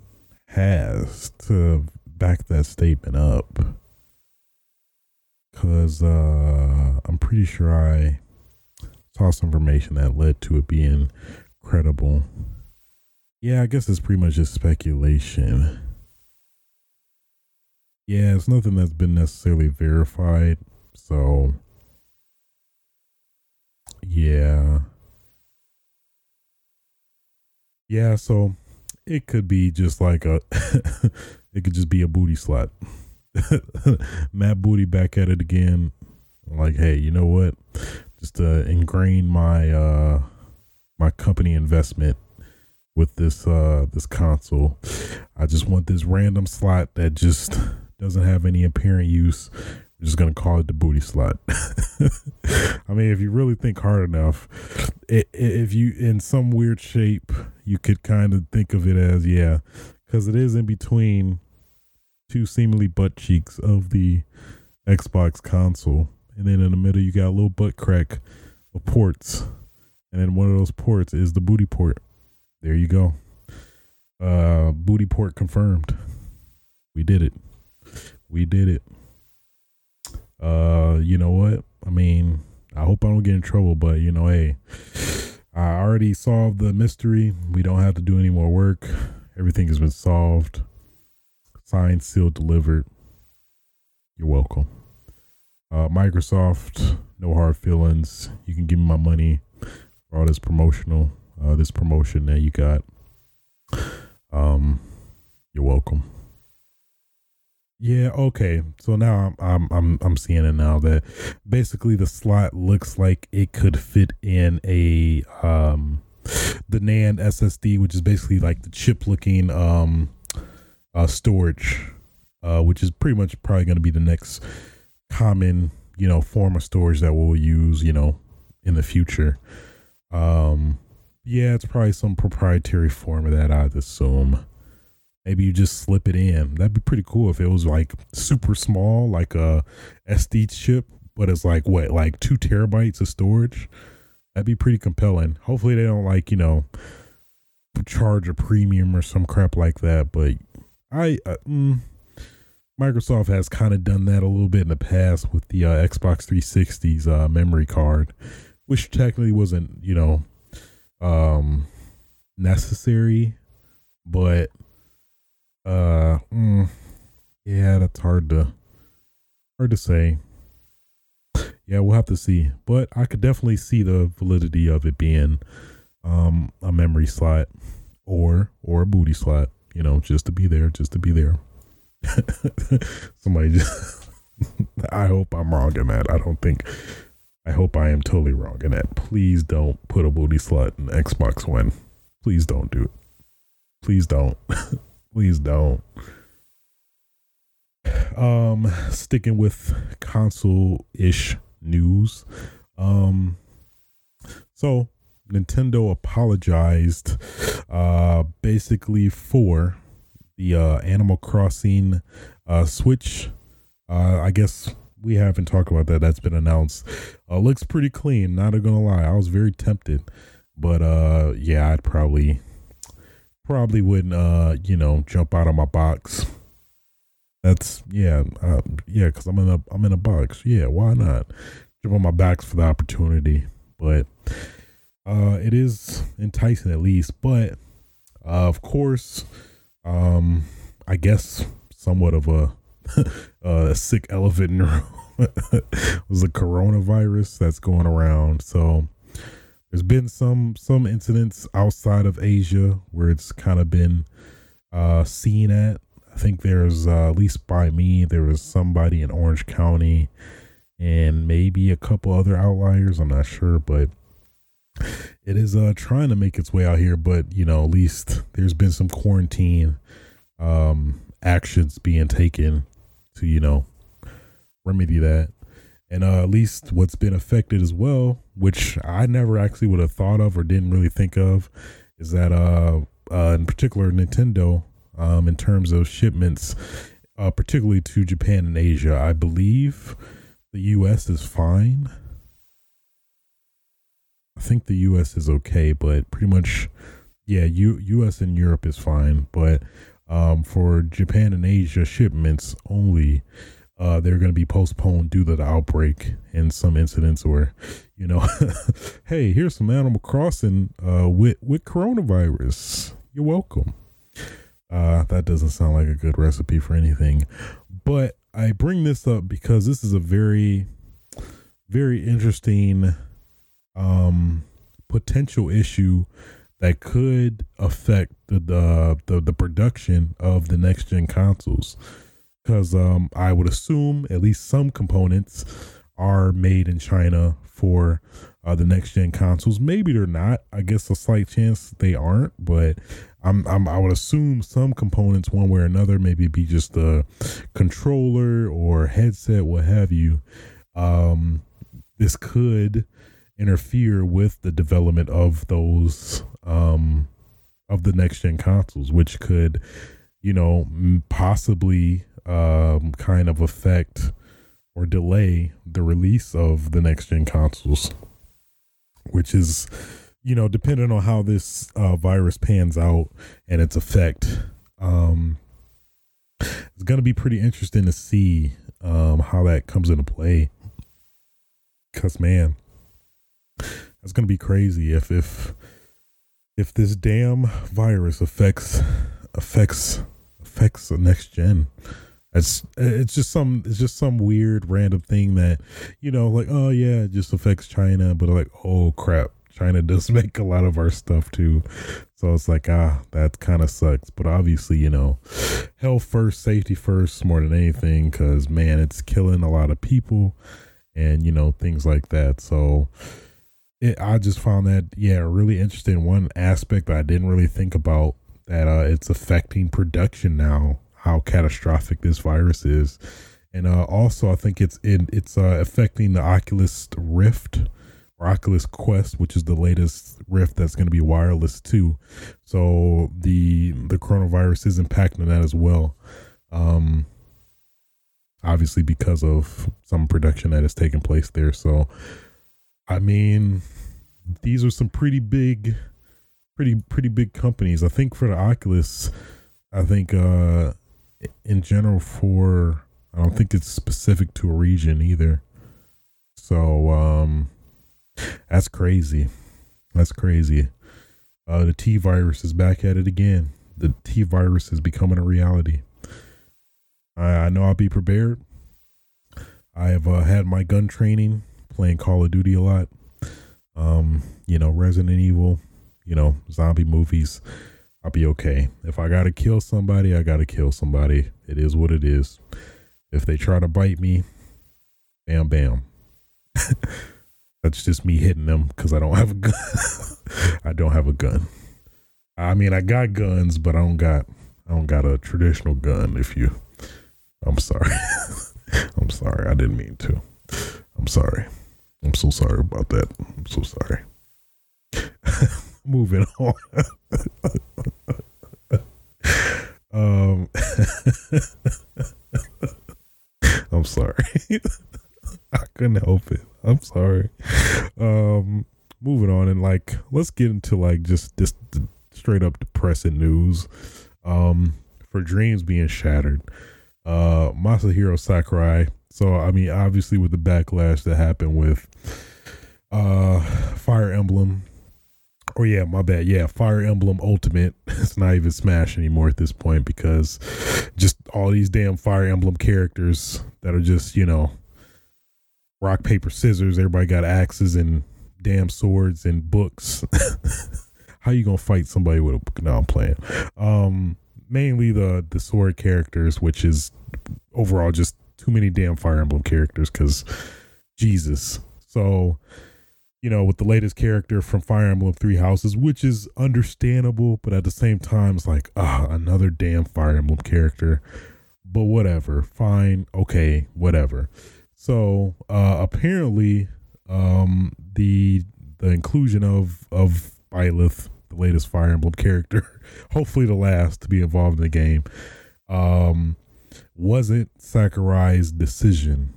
has to back that statement up. Cause uh, I'm pretty sure I saw some information that led to it being credible. Yeah, I guess it's pretty much just speculation. Yeah, it's nothing that's been necessarily verified. So, yeah. Yeah, so it could be just like a, <laughs> it could just be a booty slot. <laughs> Matt Booty back at it again. Like, hey, you know what? Just to ingrain my uh my company investment with this uh this console. I just want this random slot that just doesn't have any apparent use. Just gonna call it the booty slot. <laughs> I mean, if you really think hard enough, it, if you in some weird shape, you could kind of think of it as yeah, because it is in between two seemingly butt cheeks of the Xbox console, and then in the middle you got a little butt crack of ports, and then one of those ports is the booty port. There you go. Uh, booty port confirmed. We did it. We did it. Uh, you know what? I mean, I hope I don't get in trouble, but you know, hey, I already solved the mystery. We don't have to do any more work. Everything has been solved. Signed, sealed, delivered. You're welcome. Uh, Microsoft, no hard feelings. You can give me my money for all this promotional, uh, this promotion that you got. Um, you're welcome. Yeah, okay. So now I'm I'm I'm I'm seeing it now that basically the slot looks like it could fit in a um the NAND SSD, which is basically like the chip looking um uh, storage, uh, which is pretty much probably going to be the next common, you know, form of storage that we'll use, you know, in the future. Um, yeah, it's probably some proprietary form of that, I'd assume. Maybe you just slip it in. That'd be pretty cool if it was like super small, like a SD chip, but it's like what, like two terabytes of storage. That'd be pretty compelling. Hopefully, they don't like you know charge a premium or some crap like that. But I uh, mm, Microsoft has kind of done that a little bit in the past with the uh, Xbox 360's uh, memory card, which technically wasn't you know um, necessary, but uh, mm, yeah, that's hard to hard to say. Yeah, we'll have to see, but I could definitely see the validity of it being um, a memory slot or or a booty slot you know, just to be there, just to be there. <laughs> Somebody just, <laughs> I hope I'm wrong in that. I don't think, I hope I am totally wrong in that. Please don't put a booty slot in Xbox One. Please don't do it. Please don't. <laughs> Please don't. Um, sticking with console ish news. Um, so Nintendo apologized uh, basically for the uh, Animal Crossing uh, Switch. Uh, I guess we haven't talked about that. That's been announced. Uh, looks pretty clean. Not gonna lie, I was very tempted, but uh, yeah, I'd probably probably wouldn't uh, you know jump out of my box. That's yeah, uh, yeah, because I'm in a I'm in a box. Yeah, why not jump on my backs for the opportunity? But uh, it is enticing at least, but uh, of course, um, I guess somewhat of a, <laughs> a sick elephant in the room <laughs> was the coronavirus that's going around. So there's been some some incidents outside of Asia where it's kind of been uh, seen at. I think there's uh, at least by me there was somebody in Orange County and maybe a couple other outliers. I'm not sure, but it is uh trying to make its way out here, but you know, at least there's been some quarantine um actions being taken to, you know, remedy that. And uh, at least what's been affected as well, which I never actually would have thought of or didn't really think of, is that uh, uh in particular Nintendo um, in terms of shipments, uh, particularly to Japan and Asia. I believe the U.S. is fine. I think the U.S. is okay, but pretty much, yeah, U- U.S. and Europe is fine. But um, for Japan and Asia shipments only, uh, they're going to be postponed due to the outbreak and some incidents where, you know, <laughs> hey, here's some Animal Crossing uh, with with coronavirus. You're welcome. Uh, that doesn't sound like a good recipe for anything, but I bring this up because this is a very, very interesting um, potential issue that could affect the the the, the production of the next gen consoles. Because um, I would assume at least some components are made in China for uh, the next gen consoles. Maybe they're not. I guess a slight chance they aren't, but I'm, I'm I would assume some components, one way or another, maybe be just the controller or headset, what have you. Um, this could interfere with the development of those um, of the next gen consoles, which could, you know, possibly um, kind of affect or delay the release of the next gen consoles, which is, you know, depending on how this uh, virus pans out and its effect. Um, it's going to be pretty interesting to see um, how that comes into play. Cause man, it's going to be crazy if if if this damn virus affects affects affects the next gen. It's it's just some it's just some weird random thing that you know like oh yeah it just affects China but like oh crap China does <laughs> make a lot of our stuff too. So it's like ah that kind of sucks. But obviously you know health first safety first more than anything because man it's killing a lot of people and you know things like that. So it, I just found that yeah really interesting one aspect I didn't really think about that uh, it's affecting production now how catastrophic this virus is. And uh, also I think it's it, it's uh, affecting the Oculus Rift or Oculus Quest which is the latest Rift that's going to be wireless too. So the the coronavirus is impacting that as well. Um obviously because of some production that has taken place there. So I mean, these are some pretty big, pretty pretty big companies. I think for the Oculus, I think uh in general for I don't think it's specific to a region either. So um that's crazy. That's crazy. Uh the T virus is back at it again. The T virus is becoming a reality. I, I know I'll be prepared. I have uh, had my gun training playing Call of Duty a lot um, you know, Resident Evil, you know, zombie movies, I'll be okay. If I gotta kill somebody, I gotta kill somebody. It is what it is. If they try to bite me, bam, bam. <laughs> That's just me hitting them because I don't have a gun. <laughs> I don't have a gun. I mean, I got guns, but I don't got. I don't got a traditional gun. If you, I'm sorry. <laughs> I'm sorry. I didn't mean to. I'm sorry. I'm so sorry about that. I'm so sorry. <laughs> Moving on. <laughs> um, <laughs> I'm sorry. I couldn't help it. I'm sorry. Um, moving on and like let's get into like just this straight up depressing news. Um, for dreams being shattered. Uh, Masahiro Sakurai so I mean, obviously with the backlash that happened with uh Fire Emblem. Oh yeah, my bad. Yeah, Fire Emblem Ultimate. <laughs> It's not even Smash anymore at this point because just all these damn Fire Emblem characters that are just, you know, rock, paper, scissors. Everybody got axes and damn swords and books. <laughs> How you gonna fight somebody with a book? No, I'm playing. Um mainly the the sword characters, which is overall just too many damn Fire Emblem characters because Jesus. So, you know, with the latest character from Fire Emblem Three Houses, which is understandable, but at the same time, it's like, ah, another damn Fire Emblem character. But whatever, fine, okay, whatever. So uh, apparently, um, the the inclusion of of Byleth, the latest Fire Emblem character, <laughs> hopefully the last to be involved in the game. Um, wasn't Sakurai's decision.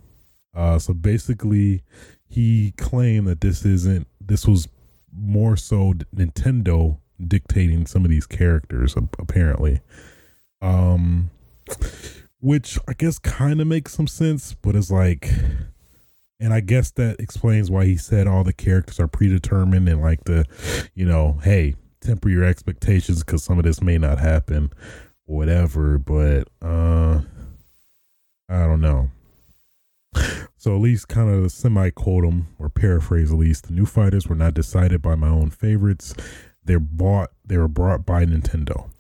Uh, so basically, he claimed that this isn't. This was more so Nintendo dictating some of these characters. Apparently, um, which I guess kind of makes some sense, but it's like, and I guess that explains why he said all the characters are predetermined and like the, you know, hey, temper your expectations because some of this may not happen, whatever. But uh, I don't know. So at least kind of semi quote them or paraphrase at least. The new fighters were not decided by my own favorites. They're bought. They were brought by Nintendo.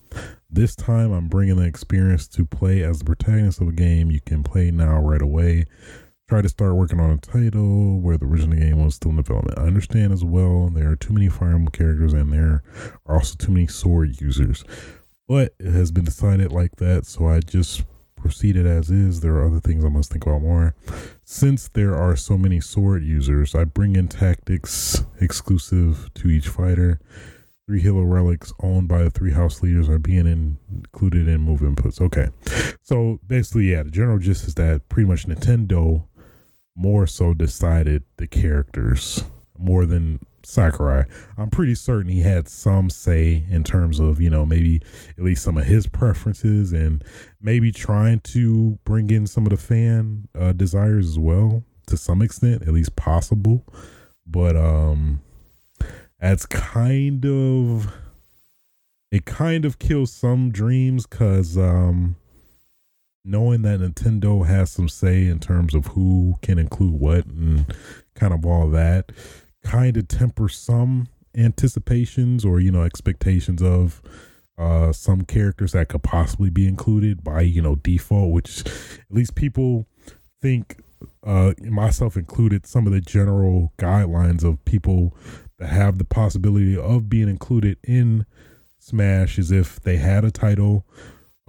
This time, I'm bringing the experience to play as the protagonist of a game you can play now right away. Try to start working on a title where the original game was still in development. I understand as well there are too many Fire Emblem characters and there are also too many sword users. But it has been decided like that, so I just proceeded as is. There are other things I must think about more. Since there are so many sword users, I bring in tactics exclusive to each fighter. Three hero relics owned by the three house leaders are being in, included in move inputs. Okay. So basically, yeah, the general gist is that pretty much Nintendo more so decided the characters more than Sakurai. I'm pretty certain he had some say in terms of, you know, maybe at least some of his preferences and maybe trying to bring in some of the fan uh, desires as well to some extent, at least possible. But um that's kind of it kind of kills some dreams cuz um knowing that Nintendo has some say in terms of who can include what and kind of all that kind of temper some anticipations or you know expectations of uh some characters that could possibly be included by you know default which at least people think uh myself included some of the general guidelines of people that have the possibility of being included in smash is if they had a title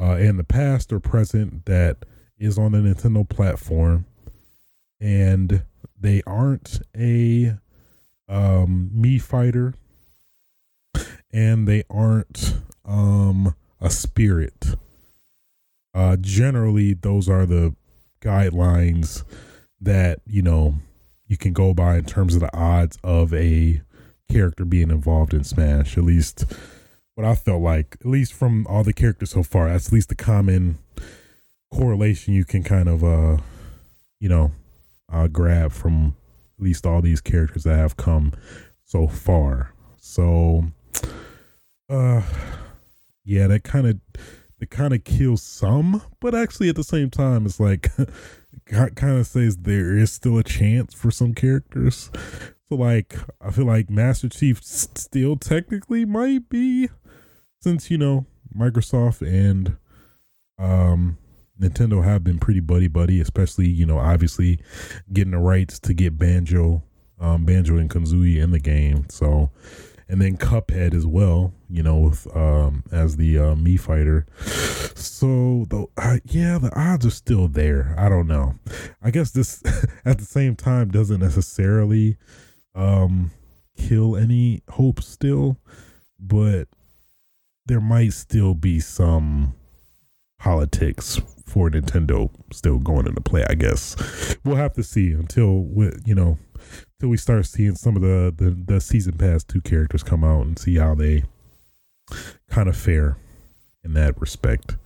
uh in the past or present that is on the nintendo platform and they aren't a um, Mii fighter, and they aren't um, a spirit. Uh, generally, those are the guidelines that you know you can go by in terms of the odds of a character being involved in Smash. At least what I felt like, at least from all the characters so far, that's at least the common correlation you can kind of uh you know uh grab from at least all these characters that have come so far. So, uh, yeah, that kind of it kind of kills some, but actually at the same time, it's like <laughs> kind of says there is still a chance for some characters. So, like, I feel like Master Chief still technically might be, since you know Microsoft and um Nintendo have been pretty buddy buddy, especially you know obviously getting the rights to get Banjo, um, Banjo and Kazooie in the game. So, and then Cuphead as well, you know, with, um, as the uh, Mii fighter. So the uh, yeah, the odds are still there. I don't know. I guess this <laughs> at the same time doesn't necessarily um, kill any hope still, but there might still be some politics for Nintendo still going into play. I guess we'll have to see until we, you know until we start seeing some of the, the the season pass two characters come out and see how they kind of fare in that respect.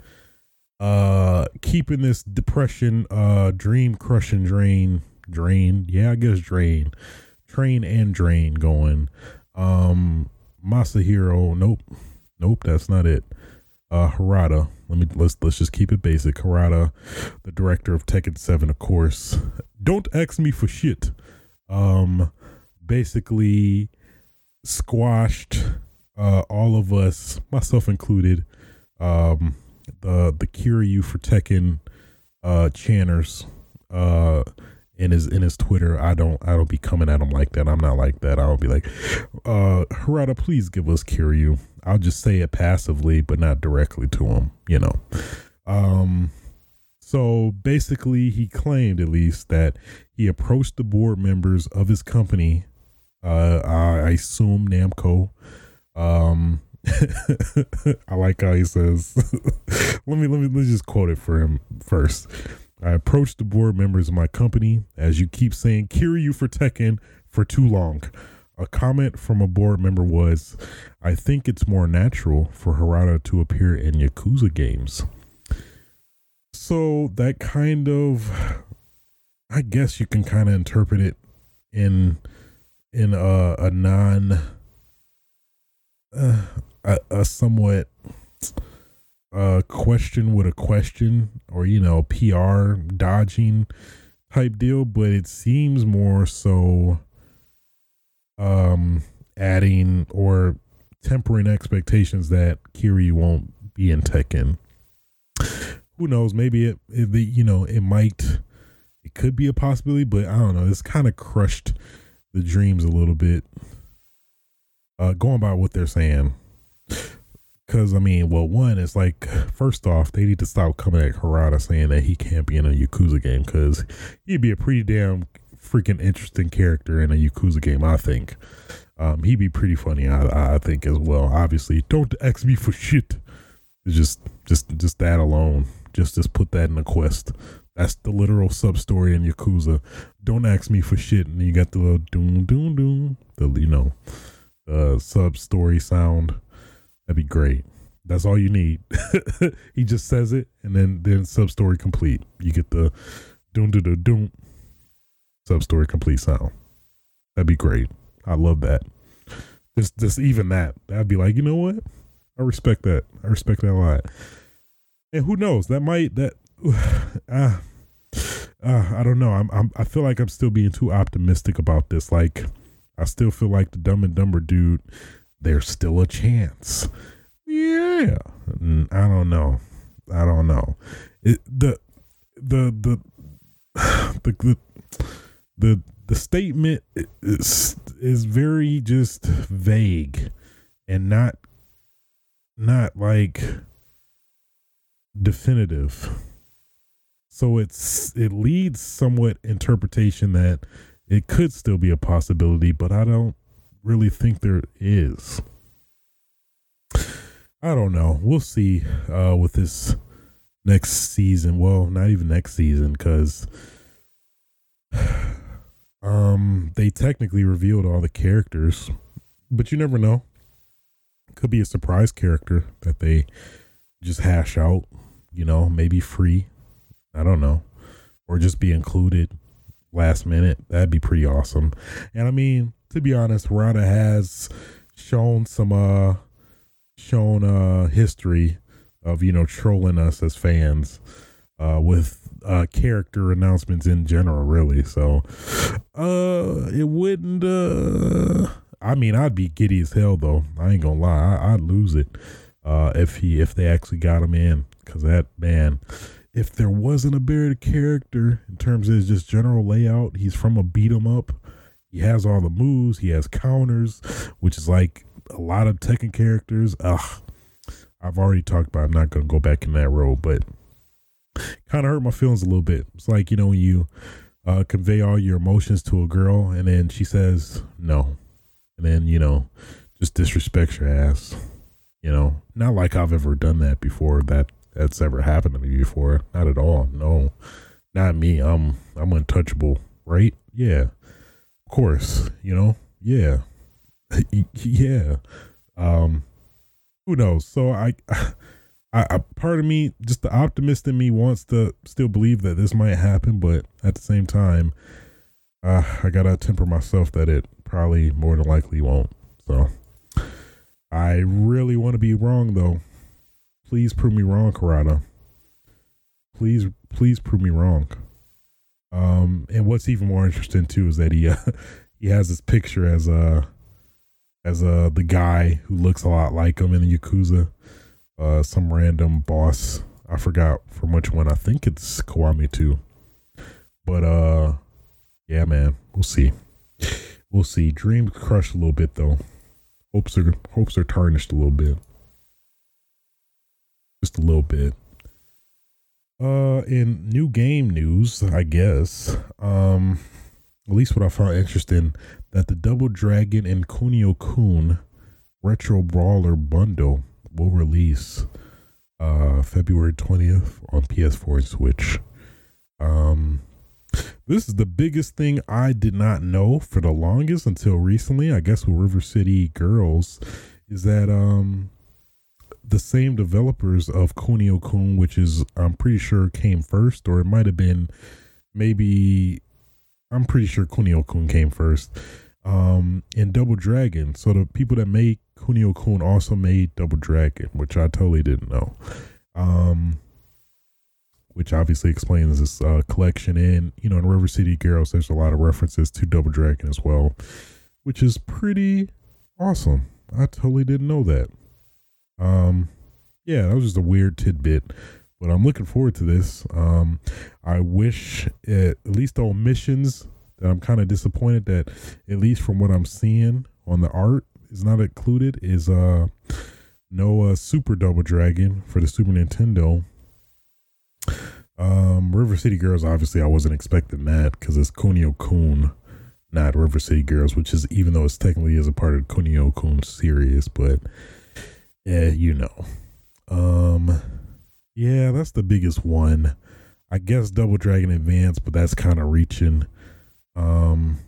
Uh, keeping this depression, uh, dream crushing drain, drain, yeah, I guess drain, train and drain going. Um, Masahiro, nope, nope, that's not it. Uh, Harada let me let's let's just keep it basic. Harada, the director of Tekken Seven, of course. Don't ask me for shit. Um, basically squashed uh, all of us, myself included. Um, the the Kiryu for Tekken uh, channers uh in his in his Twitter. I don't I don't be coming at him like that. I'm not like that. I'll be like, uh Harada, please give us Kiryu. I'll just say it passively, but not directly to him, you know. Um, so basically, he claimed at least that he approached the board members of his company, uh, I assume Namco, Um, <laughs> I like how he says. <laughs> let me let me let me just quote it for him first. I approached the board members of my company as you keep saying Kiryu for Tekken for too long. A comment from a board member was, I think it's more natural for Harada to appear in Yakuza games. So that kind of I guess you can kind of interpret it in in a, a non uh, a, a somewhat uh question with a question or you know PR dodging type deal, but it seems more so um adding or tempering expectations that Kiryu won't be in Tekken. Who knows? Maybe it, it you know it might it could be a possibility, but I don't know. It's kind of crushed the dreams a little bit. Uh, going by what they're saying, because I mean, well, one is like first off, they need to stop coming at Harada saying that he can't be in a Yakuza game because he'd be a pretty damn freaking interesting character in a Yakuza game. I think um, he'd be pretty funny. I, I think as well. Obviously, don't ask me for shit. Just, just, just that alone. Just, just put that in the quest. That's the literal sub story in Yakuza. Don't ask me for shit. And you got the little doom doom doom. The you know, uh, sub story sound. That'd be great. That's all you need. <laughs> he just says it, and then then sub story complete. You get the doom doom doom doom. Sub story complete sound. That'd be great. I love that. Just just even that. That'd be like you know what. I respect that. I respect that a lot. And who knows? That might that uh, <sighs> uh, I don't know. I'm, I'm I feel like I'm still being too optimistic about this. Like I still feel like the Dumb and Dumber dude. There's still a chance. Yeah, I don't know. I don't know. It, the the the <sighs> the the the the statement is is very just vague and not not like definitive so it's it leads somewhat interpretation that it could still be a possibility, but I don't really think there is. I don't know. We'll see uh, with this next season. Well, not even next season because um they technically revealed all the characters, but you never know. Could be a surprise character that they just hash out, you know, maybe free I don't know, or just be included last minute. That'd be pretty awesome. And I mean, to be honest, Harada has shown some uh shown uh history of you know trolling us as fans uh with uh character announcements in general really so uh it wouldn't uh i mean i'd be giddy as hell though i ain't gonna lie I, would lose it uh if he if they actually got him in because that man if there wasn't a Barrett character in terms of his just general layout, he's from a beat 'em up. He has all the moves. He has counters, which is like a lot of Tekken characters. Ugh, I've already talked about. I'm not gonna go back in that road, but kind of hurt my feelings a little bit. It's like you know when you uh, convey all your emotions to a girl, and then she says no, and then you know just disrespects your ass. You know, not like I've ever done that before. That that's ever happened to me before. Not at all. No, not me. I'm I'm untouchable, right? Yeah, of course. You know, yeah, <laughs> yeah. Um, who knows? So I, <laughs> I, I, part of me, just the optimist in me, wants to still believe that this might happen, but at the same time, uh, I gotta temper myself that it probably more than likely won't. So I really want to be wrong though. Please prove me wrong, Harada. Please, please prove me wrong. Um, and what's even more interesting too is that he <laughs> uh, he has this picture as uh as uh the guy who looks a lot like him in the Yakuza. Uh, some random boss. I forgot from which one. I think it's Kiwami too. But uh, yeah, man, we'll see. We'll see. Dreams crushed a little bit though. Hopes are hopes are tarnished a little bit just a little bit. Uh, in new game news, I guess. Um, at least what I found interesting that the Double Dragon and Kunio Kun Retro Brawler bundle will release uh, February 20th on PS4 and Switch. Um, this is the biggest thing I did not know for the longest until recently. I guess with River City Girls, is that um the same developers of Kunio Kun, which is I'm pretty sure came first, or it might have been maybe I'm pretty sure Kunio Kun came first. Um, in Double Dragon. So the people that made Kunio Kun also made Double Dragon, which I totally didn't know. Um, which obviously explains this uh, collection. And, you know, in River City Girls, there's a lot of references to Double Dragon as well, which is pretty awesome. I totally didn't know that. Um, yeah, that was just a weird tidbit, but I'm looking forward to this. Um, I wish at, at least the omissions that I'm kind of disappointed that at least from what I'm seeing on the art is not included is uh no Super Double Dragon for the Super Nintendo. Um, River City Girls, obviously, I wasn't expecting that because it's Kunio Kun, not River City Girls, which is even though it's technically is a part of Kunio Kun series, but yeah, you know. Um, yeah, that's the biggest one. I guess Double Dragon Advance, but that's kind of reaching. Um,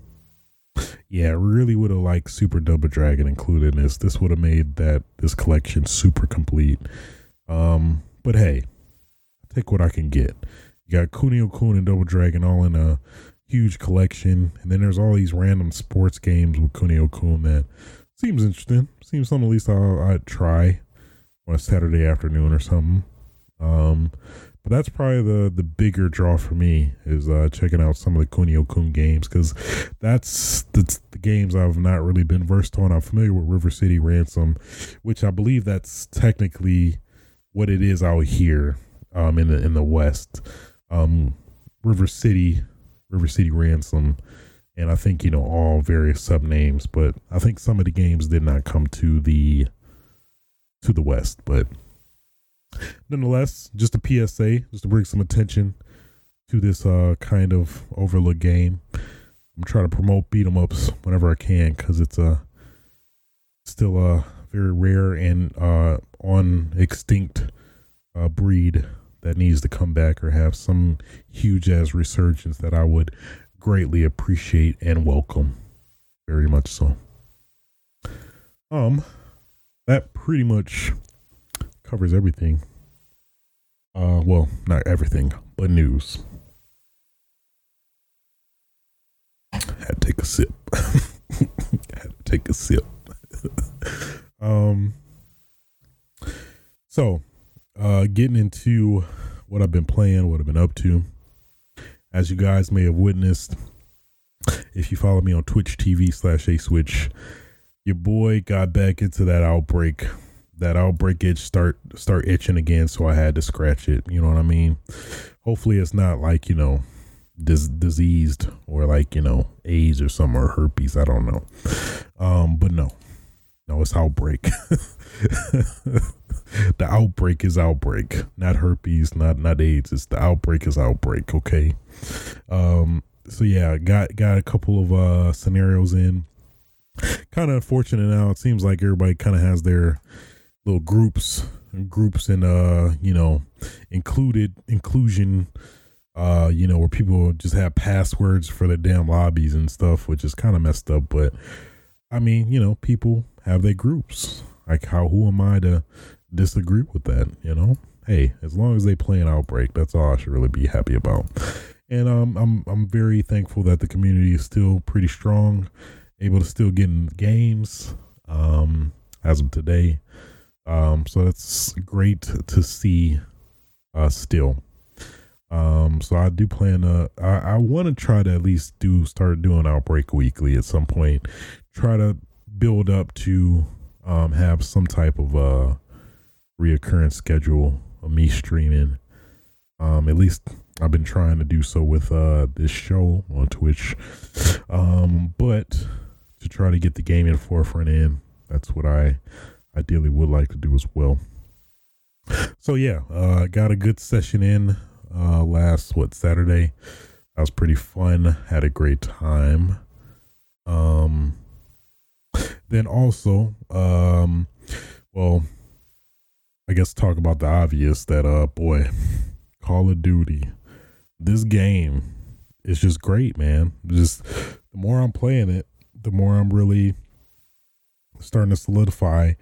yeah, I really would have liked Super Double Dragon included in this. This would have made that this collection super complete. Um, but hey, take what I can get. You got Kunio Kun and Double Dragon all in a huge collection, and then there's all these random sports games with Kunio Kun that seems interesting. Seems something at least I'll, I'd try on a Saturday afternoon or something. Um, but that's probably the the bigger draw for me is uh, checking out some of the Kunio Kun games because that's the, the games I've not really been versed on. I'm familiar with River City Ransom, which I believe that's technically what it is out here um, in the in the West. Um, River City, River City Ransom, and I think you know all various sub names. But I think some of the games did not come to the to the West, but nonetheless, just a PSA, just to bring some attention to this uh, kind of overlooked game. I'm trying to promote beat 'em ups whenever I can because it's a uh, still a very rare and uh, on extinct uh, breed that needs to come back or have some huge ass resurgence that I would greatly appreciate and welcome. Very much so. Um, that pretty much covers everything. Uh, well, not everything, but news. Had to take a sip. <laughs> Had to take a sip. <laughs> um. So, uh, getting into what I've been playing, what I've been up to. As you guys may have witnessed, if you follow me on Twitch TV slash A Switch, your boy got back into that outbreak that outbreak itch start start itching again so i had to scratch it you know what i mean? Hopefully it's not like you know dis- diseased or like you know aids or some or herpes i don't know. Um but no no it's outbreak. <laughs> The outbreak is outbreak not herpes not not aids it's the outbreak is outbreak okay? Um so yeah got got a couple of uh scenarios in. Kind of unfortunate now it seems like everybody kind of has their little groups groups and uh you know included inclusion uh you know where people just have passwords for their damn lobbies and stuff which is kind of messed up but i mean you know people have their groups. Like how who am i to disagree with that you know? Hey as long as they play an outbreak that's all i should really be happy about. And um i'm i'm very thankful that the community is still pretty strong able to still get in games um as of today um, so that's great to see uh, still. Um, so I do plan to, I, I want to try to at least do, start doing Outbreak Weekly at some point. Try to build up to um, have some type of uh, reoccurrent schedule of me streaming. Um, at least I've been trying to do so with uh, this show on Twitch. Um, but to try to get the gaming forefront in, that's what I ideally would like to do as well. So yeah, uh, got a good session in uh, last what Saturday. That was pretty fun. Had a great time. Um, then also, um, well, I guess talk about the obvious that uh boy, Call of Duty, this game is just great, man. Just the more I'm playing it, the more I'm really starting to solidify.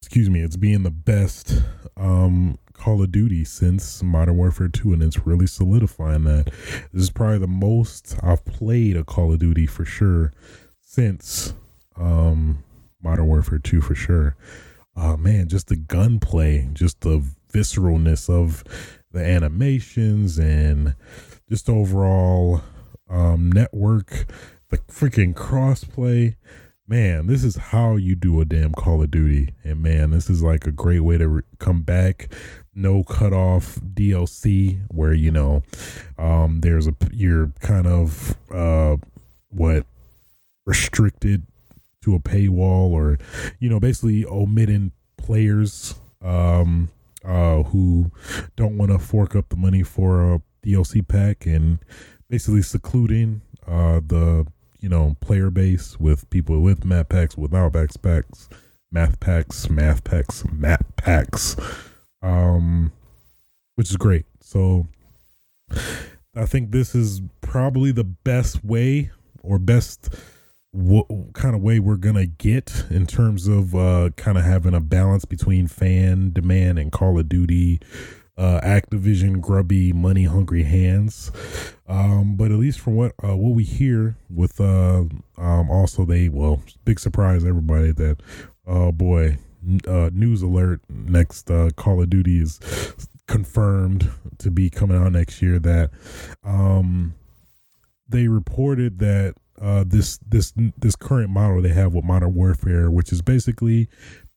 Excuse me, it's being the best um Call of Duty since Modern Warfare 2, and it's really solidifying that. This is probably the most I've played a Call of Duty for sure since um, Modern Warfare 2 for sure. Uh, man, just the gunplay, just the visceralness of the animations and just overall um, network, the freaking crossplay. Man, this is how you do a damn Call of Duty. And man, this is like a great way to re- come back. No cut off DLC where, you know, um, there's a, you're kind of, uh, what, restricted to a paywall or you know basically omitting players um uh who don't want to fork up the money for a DLC pack and basically secluding uh the you know player base with people with map packs without back packs math packs math packs map packs. Um which is great. So I think this is probably the best way or best what kind of way we're gonna get in terms of uh, kind of having a balance between fan demand and Call of Duty, uh, Activision grubby money hungry hands. Um, but at least from what uh, what we hear with uh, um, also they well big surprise everybody that oh boy uh, news alert next uh, Call of Duty is confirmed to be coming out next year that um, they reported that uh, this this this current model they have with Modern Warfare, which is basically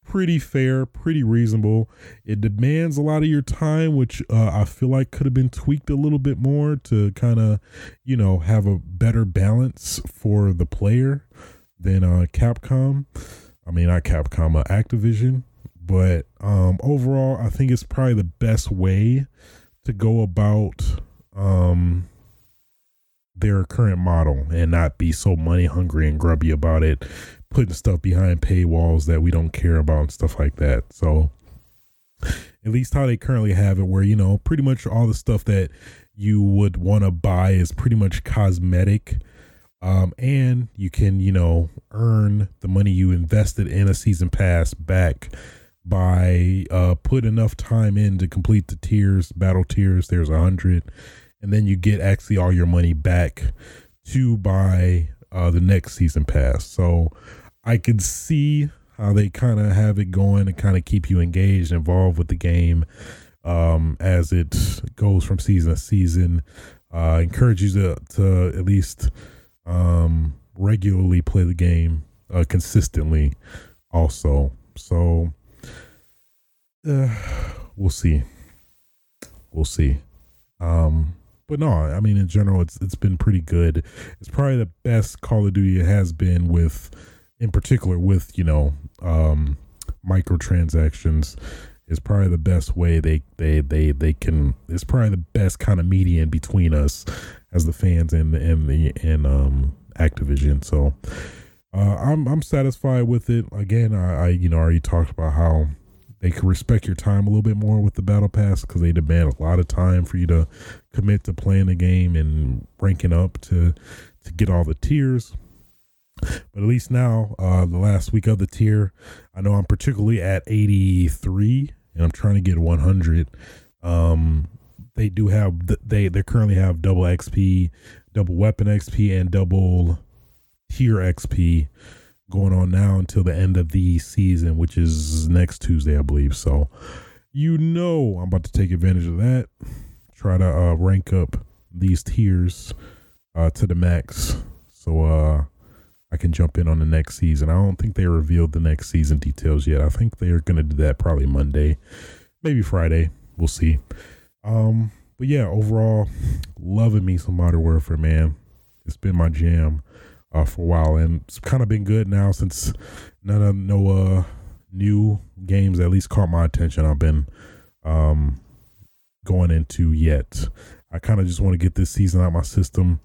pretty fair, pretty reasonable. It demands a lot of your time, which uh, I feel like could have been tweaked a little bit more to kind of, you know, have a better balance for the player than uh, Capcom. I mean, not Capcom, uh, Activision. But um, overall, I think it's probably the best way to go about um, their current model and not be so money hungry and grubby about it, putting stuff behind paywalls that we don't care about and stuff like that. So at least how they currently have it where, you know, pretty much all the stuff that you would want to buy is pretty much cosmetic. Um, and you can, you know, earn the money you invested in a season pass back by uh put enough time in to complete the tiers, battle tiers. There's a hundred and then you get actually all your money back to buy uh, the next season pass. So I could see how they kind of have it going and kind of keep you engaged, involved with the game um, as it goes from season to season. Uh, encourage you to, to at least um, regularly play the game uh, consistently, also. So uh, we'll see. We'll see. Um, but no, I mean in general, it's it's been pretty good. It's probably the best Call of Duty it has been with, in particular with you know, um, microtransactions. Is probably the best way they they they they can. It's probably the best kind of median between us as the fans and and the and um Activision. So. Uh, I'm I'm satisfied with it. Again, I, I you know already talked about how they can respect your time a little bit more with the battle pass because they demand a lot of time for you to commit to playing the game and ranking up to to get all the tiers. But at least now, uh, the last week of the tier, I know I'm particularly at 83, and I'm trying to get 100. Um, they do have they they currently have double XP, double weapon XP, and double tier XP going on now until the end of the season, which is next Tuesday, I believe. So, you know, I'm about to take advantage of that. Try to uh, rank up these tiers uh, to the max, so uh, I can jump in on the next season. I don't think they revealed the next season details yet. I think they are going to do that probably Monday, maybe Friday. We'll see. Um, but yeah, overall, loving me some Modern Warfare, man. It's been my jam uh, for a while, and it's kind of been good now since none of no uh, new games at least caught my attention. I've been um, going into yet. I kind of just want to get this season out my system,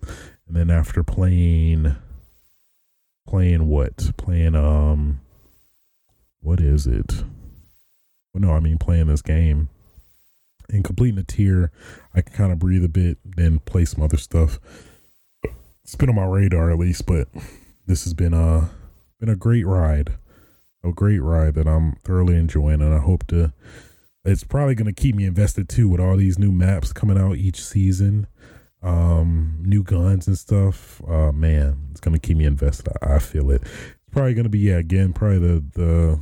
and then after playing playing what? Playing um what is it? Well no, I mean playing this game. And completing a tier, I can kind of breathe a bit, then play some other stuff. It's been on my radar at least, but this has been a been a great ride. A great ride that I'm thoroughly enjoying and I hope to it's probably going to keep me invested too with all these new maps coming out each season um new guns and stuff. Uh man it's gonna keep me invested. I, I feel it. It's probably gonna be yeah again probably the the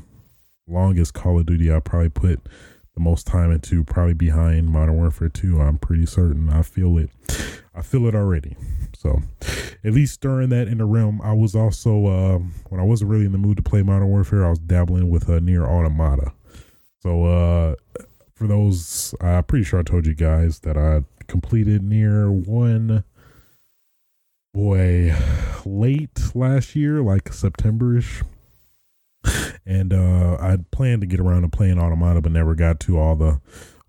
longest call of duty i probably put the most time into probably behind modern warfare 2 i'm pretty certain. I feel it. I feel it already. So at least during that in the realm. I was also uh when i wasn't really in the mood to play modern warfare i was dabbling with a NieR Automata. So uh for those, I'm pretty sure I told you guys that I completed NieR one boy late last year, like Septemberish. And uh I planned to get around to playing Automata, but never got to all the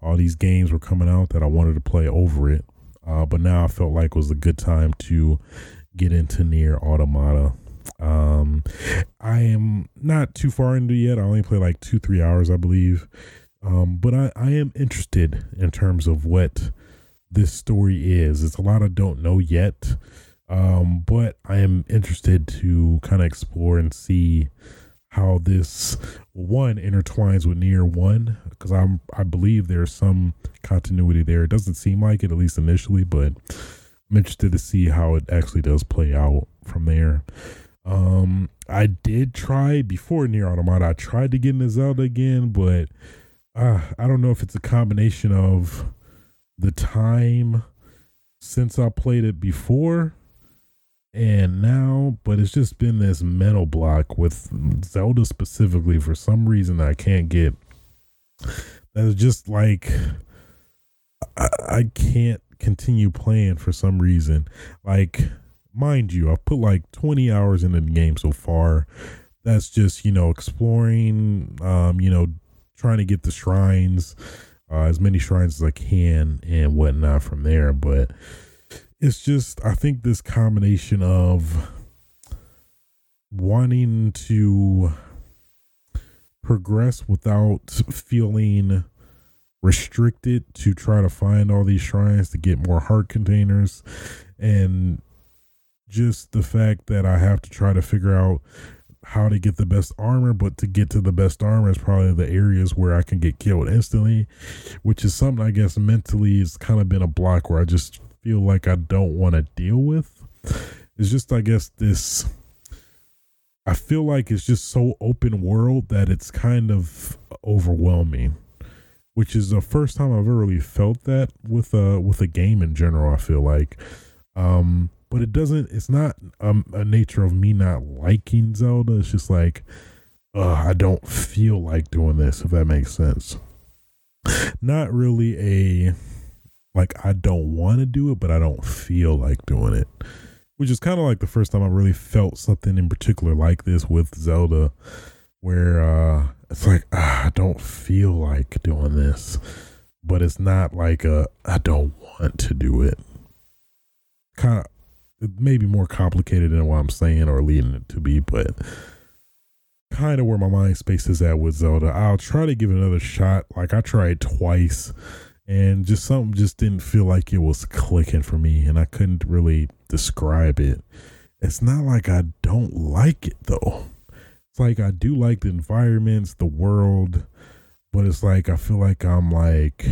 all these games were coming out that I wanted to play over it. Uh, but now I felt like it was a good time to get into NieR Automata. Um, I am not too far into yet. I only play like two, three hours, I believe. Um, but I, I am interested in terms of what this story is. It's a lot I don't know yet. Um, but I am interested to kind of explore and see how this one intertwines with NieR one because I'm I believe there's some continuity there. It doesn't seem like it at least initially, but I'm interested to see how it actually does play out from there. Um, I did try before NieR Automata. I tried to get into Zelda again, but uh, I don't know if it's a combination of the time since I played it before and now, but it's just been this mental block with Zelda specifically for some reason I can't get. That's just like I, I can't continue playing for some reason. Like, mind you, I've put like 20 hours into the game so far. That's just, you know, exploring, um, you know, trying to get the shrines, uh, as many shrines as I can and whatnot from there. But it's just, I think this combination of wanting to progress without feeling restricted to try to find all these shrines to get more heart containers and just the fact that I have to try to figure out how to get the best armor, but to get to the best armor is probably the areas where I can get killed instantly, which is something I guess mentally has kind of been a block where I just feel like I don't want to deal with. It's just, I guess, this. I feel like it's just so open world that it's kind of overwhelming, which is the first time I've ever really felt that with a with a game in general. I feel like, um, but it doesn't it's not um, a nature of me not liking zelda. It's just like uh, i don't feel like doing this if that makes sense. Not really a like i don't want to do it but i don't feel like doing it. Which is kind of like the first time i really felt something in particular like this with zelda where uh it's like i don't feel like doing this. But it's not like a i don't want to do it. Kind of it may be more complicated than what I'm saying or leading it to be, but kind of where my mind space is at with Zelda. I'll try to give it another shot. Like I tried twice and just something just didn't feel like it was clicking for me and I couldn't really describe it. It's not like I don't like it though. It's like I do like the environments, the world, but it's like I feel like I'm like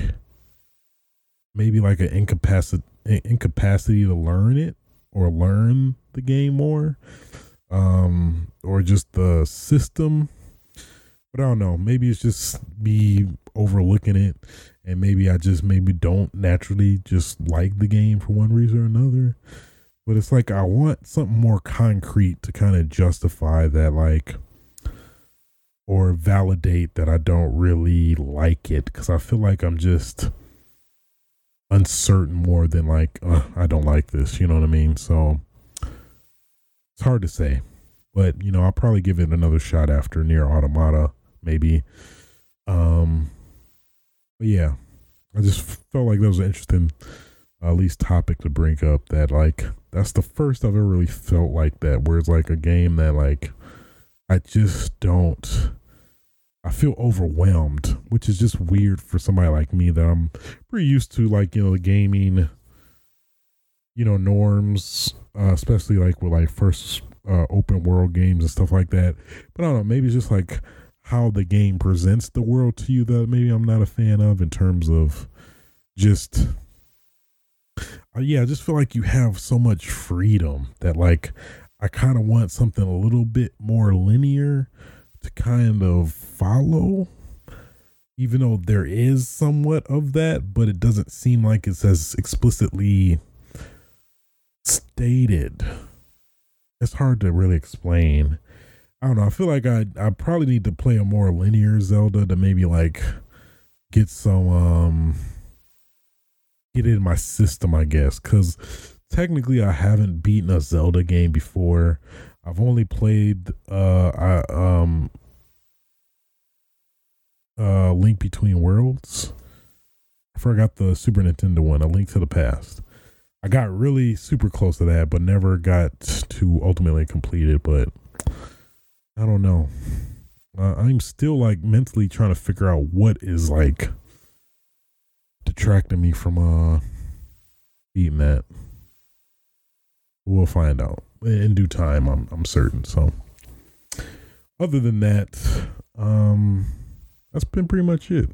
maybe like an incapacity incapacity to learn it or learn the game more um or just the system. But i don't know. Maybe it's just me overlooking it and maybe i just maybe don't naturally just like the game for one reason or another. But it's like i want something more concrete to kind of justify that like or validate that i don't really like it because i feel like i'm just uncertain more than like uh, I don't like this. You know what I mean? So it's hard to say, but you know I'll probably give it another shot after NieR Automata, maybe. Um, but yeah, I just felt like that was an interesting at least topic to bring up that like that's the first I've ever really felt like that where it's like a game that like I just don't I feel overwhelmed, which is just weird for somebody like me that I'm pretty used to like, you know, the gaming you know, norms, uh, especially like with like first uh, open world games and stuff like that. But I don't know, maybe it's just like how the game presents the world to you that maybe I'm not a fan of in terms of just uh, yeah, I just feel like you have so much freedom that like I kind of want something a little bit more linear to kind of follow. Even though there is somewhat of that, but it doesn't seem like it's as explicitly stated. It's hard to really explain. I don't know. I feel like I I probably need to play a more linear Zelda to maybe like get some um get in my system, I guess, because technically I haven't beaten a Zelda game before. I've only played uh I um uh Link Between Worlds. I forgot the Super Nintendo one, A Link to the Past. I got really super close to that, but never got to ultimately complete it. But I don't know. Uh, I'm still like mentally trying to figure out what is like detracting me from uh eating that. We'll find out in due time. I'm I'm certain. So, other than that, um, that's been pretty much it.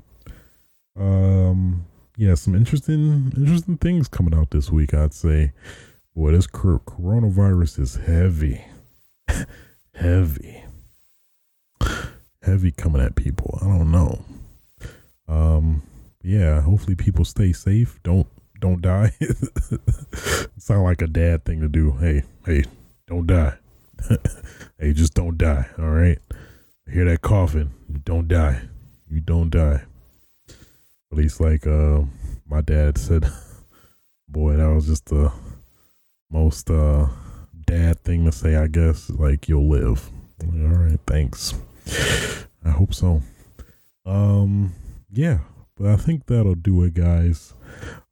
Um, yeah, some interesting interesting things coming out this week. I'd say, boy, this coronavirus is heavy, <laughs> heavy, heavy coming at people. I don't know. Um, yeah, hopefully people stay safe. Don't don't die. <laughs> Sound like a dad thing to do. Hey, hey, don't die. <laughs> hey, just don't die. All right. I hear that coughing. Don't die. You don't die. At least like uh my dad said, <laughs> boy, that was just the most uh dad thing to say, I guess. Like you'll live. All right, thanks. I hope so. Um yeah, but I think that'll do it, guys.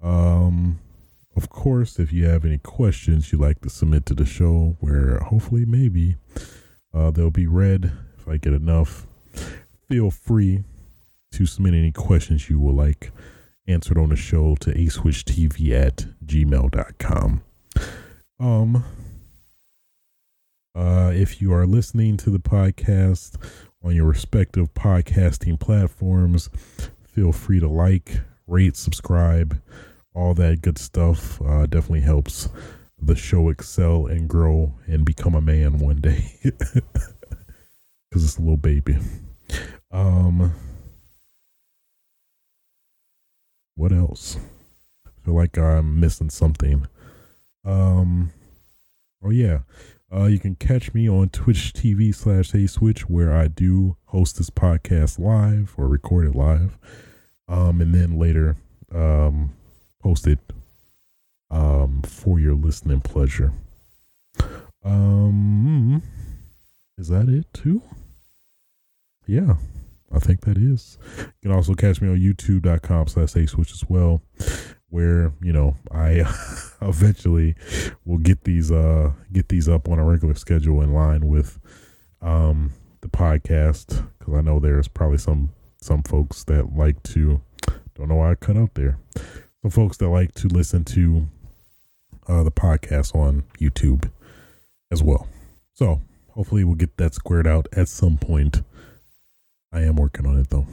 Um, of course, if you have any questions you'd like to submit to the show, where hopefully maybe uh, they'll be read if I get enough, feel free to submit any questions you would like answered on the show to aswitchtv at gmail.com. Um, uh, if you are listening to the podcast on your respective podcasting platforms, feel free to like, rate, subscribe, all that good stuff. Uh, definitely helps the show excel and grow and become a man one day. <laughs> Because it's a little baby. Um, what else? I feel like I'm missing something. Um, oh yeah. Uh, you can catch me on Twitch TV slash A Switch, where I do host this podcast live or record it live. Um, and then later, um, post it um, for your listening pleasure. Um, is that it too? Yeah, I think that is. You can also catch me on youtube.com slash A Switch as well where you know I <laughs> eventually will get these uh get these up on a regular schedule in line with um the podcast because I know there's probably some some folks that like to don't know why I cut out there some folks that like to listen to uh the podcast on YouTube as well so hopefully we'll get that squared out at some point I am working on it though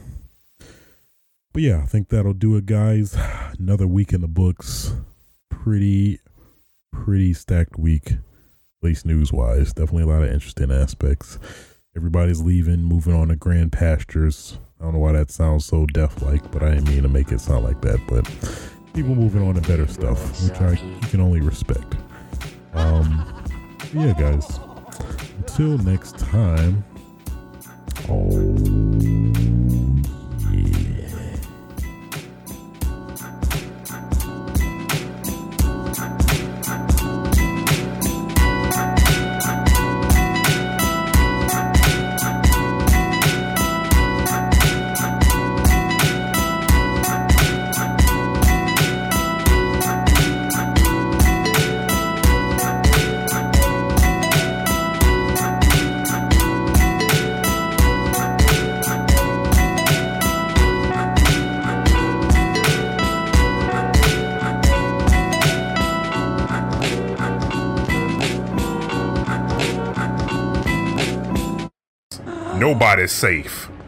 but yeah, I think that'll do it, guys. <sighs> Another week in the books. Pretty, pretty stacked week, at least news wise. Definitely a lot of interesting aspects. Everybody's leaving, moving on to grand pastures. I don't know why that sounds so deaf like, but I didn't mean to make it sound like that. But people moving on to better stuff, which I you can only respect. Um, yeah, guys. Until next time. Oh nobody's safe.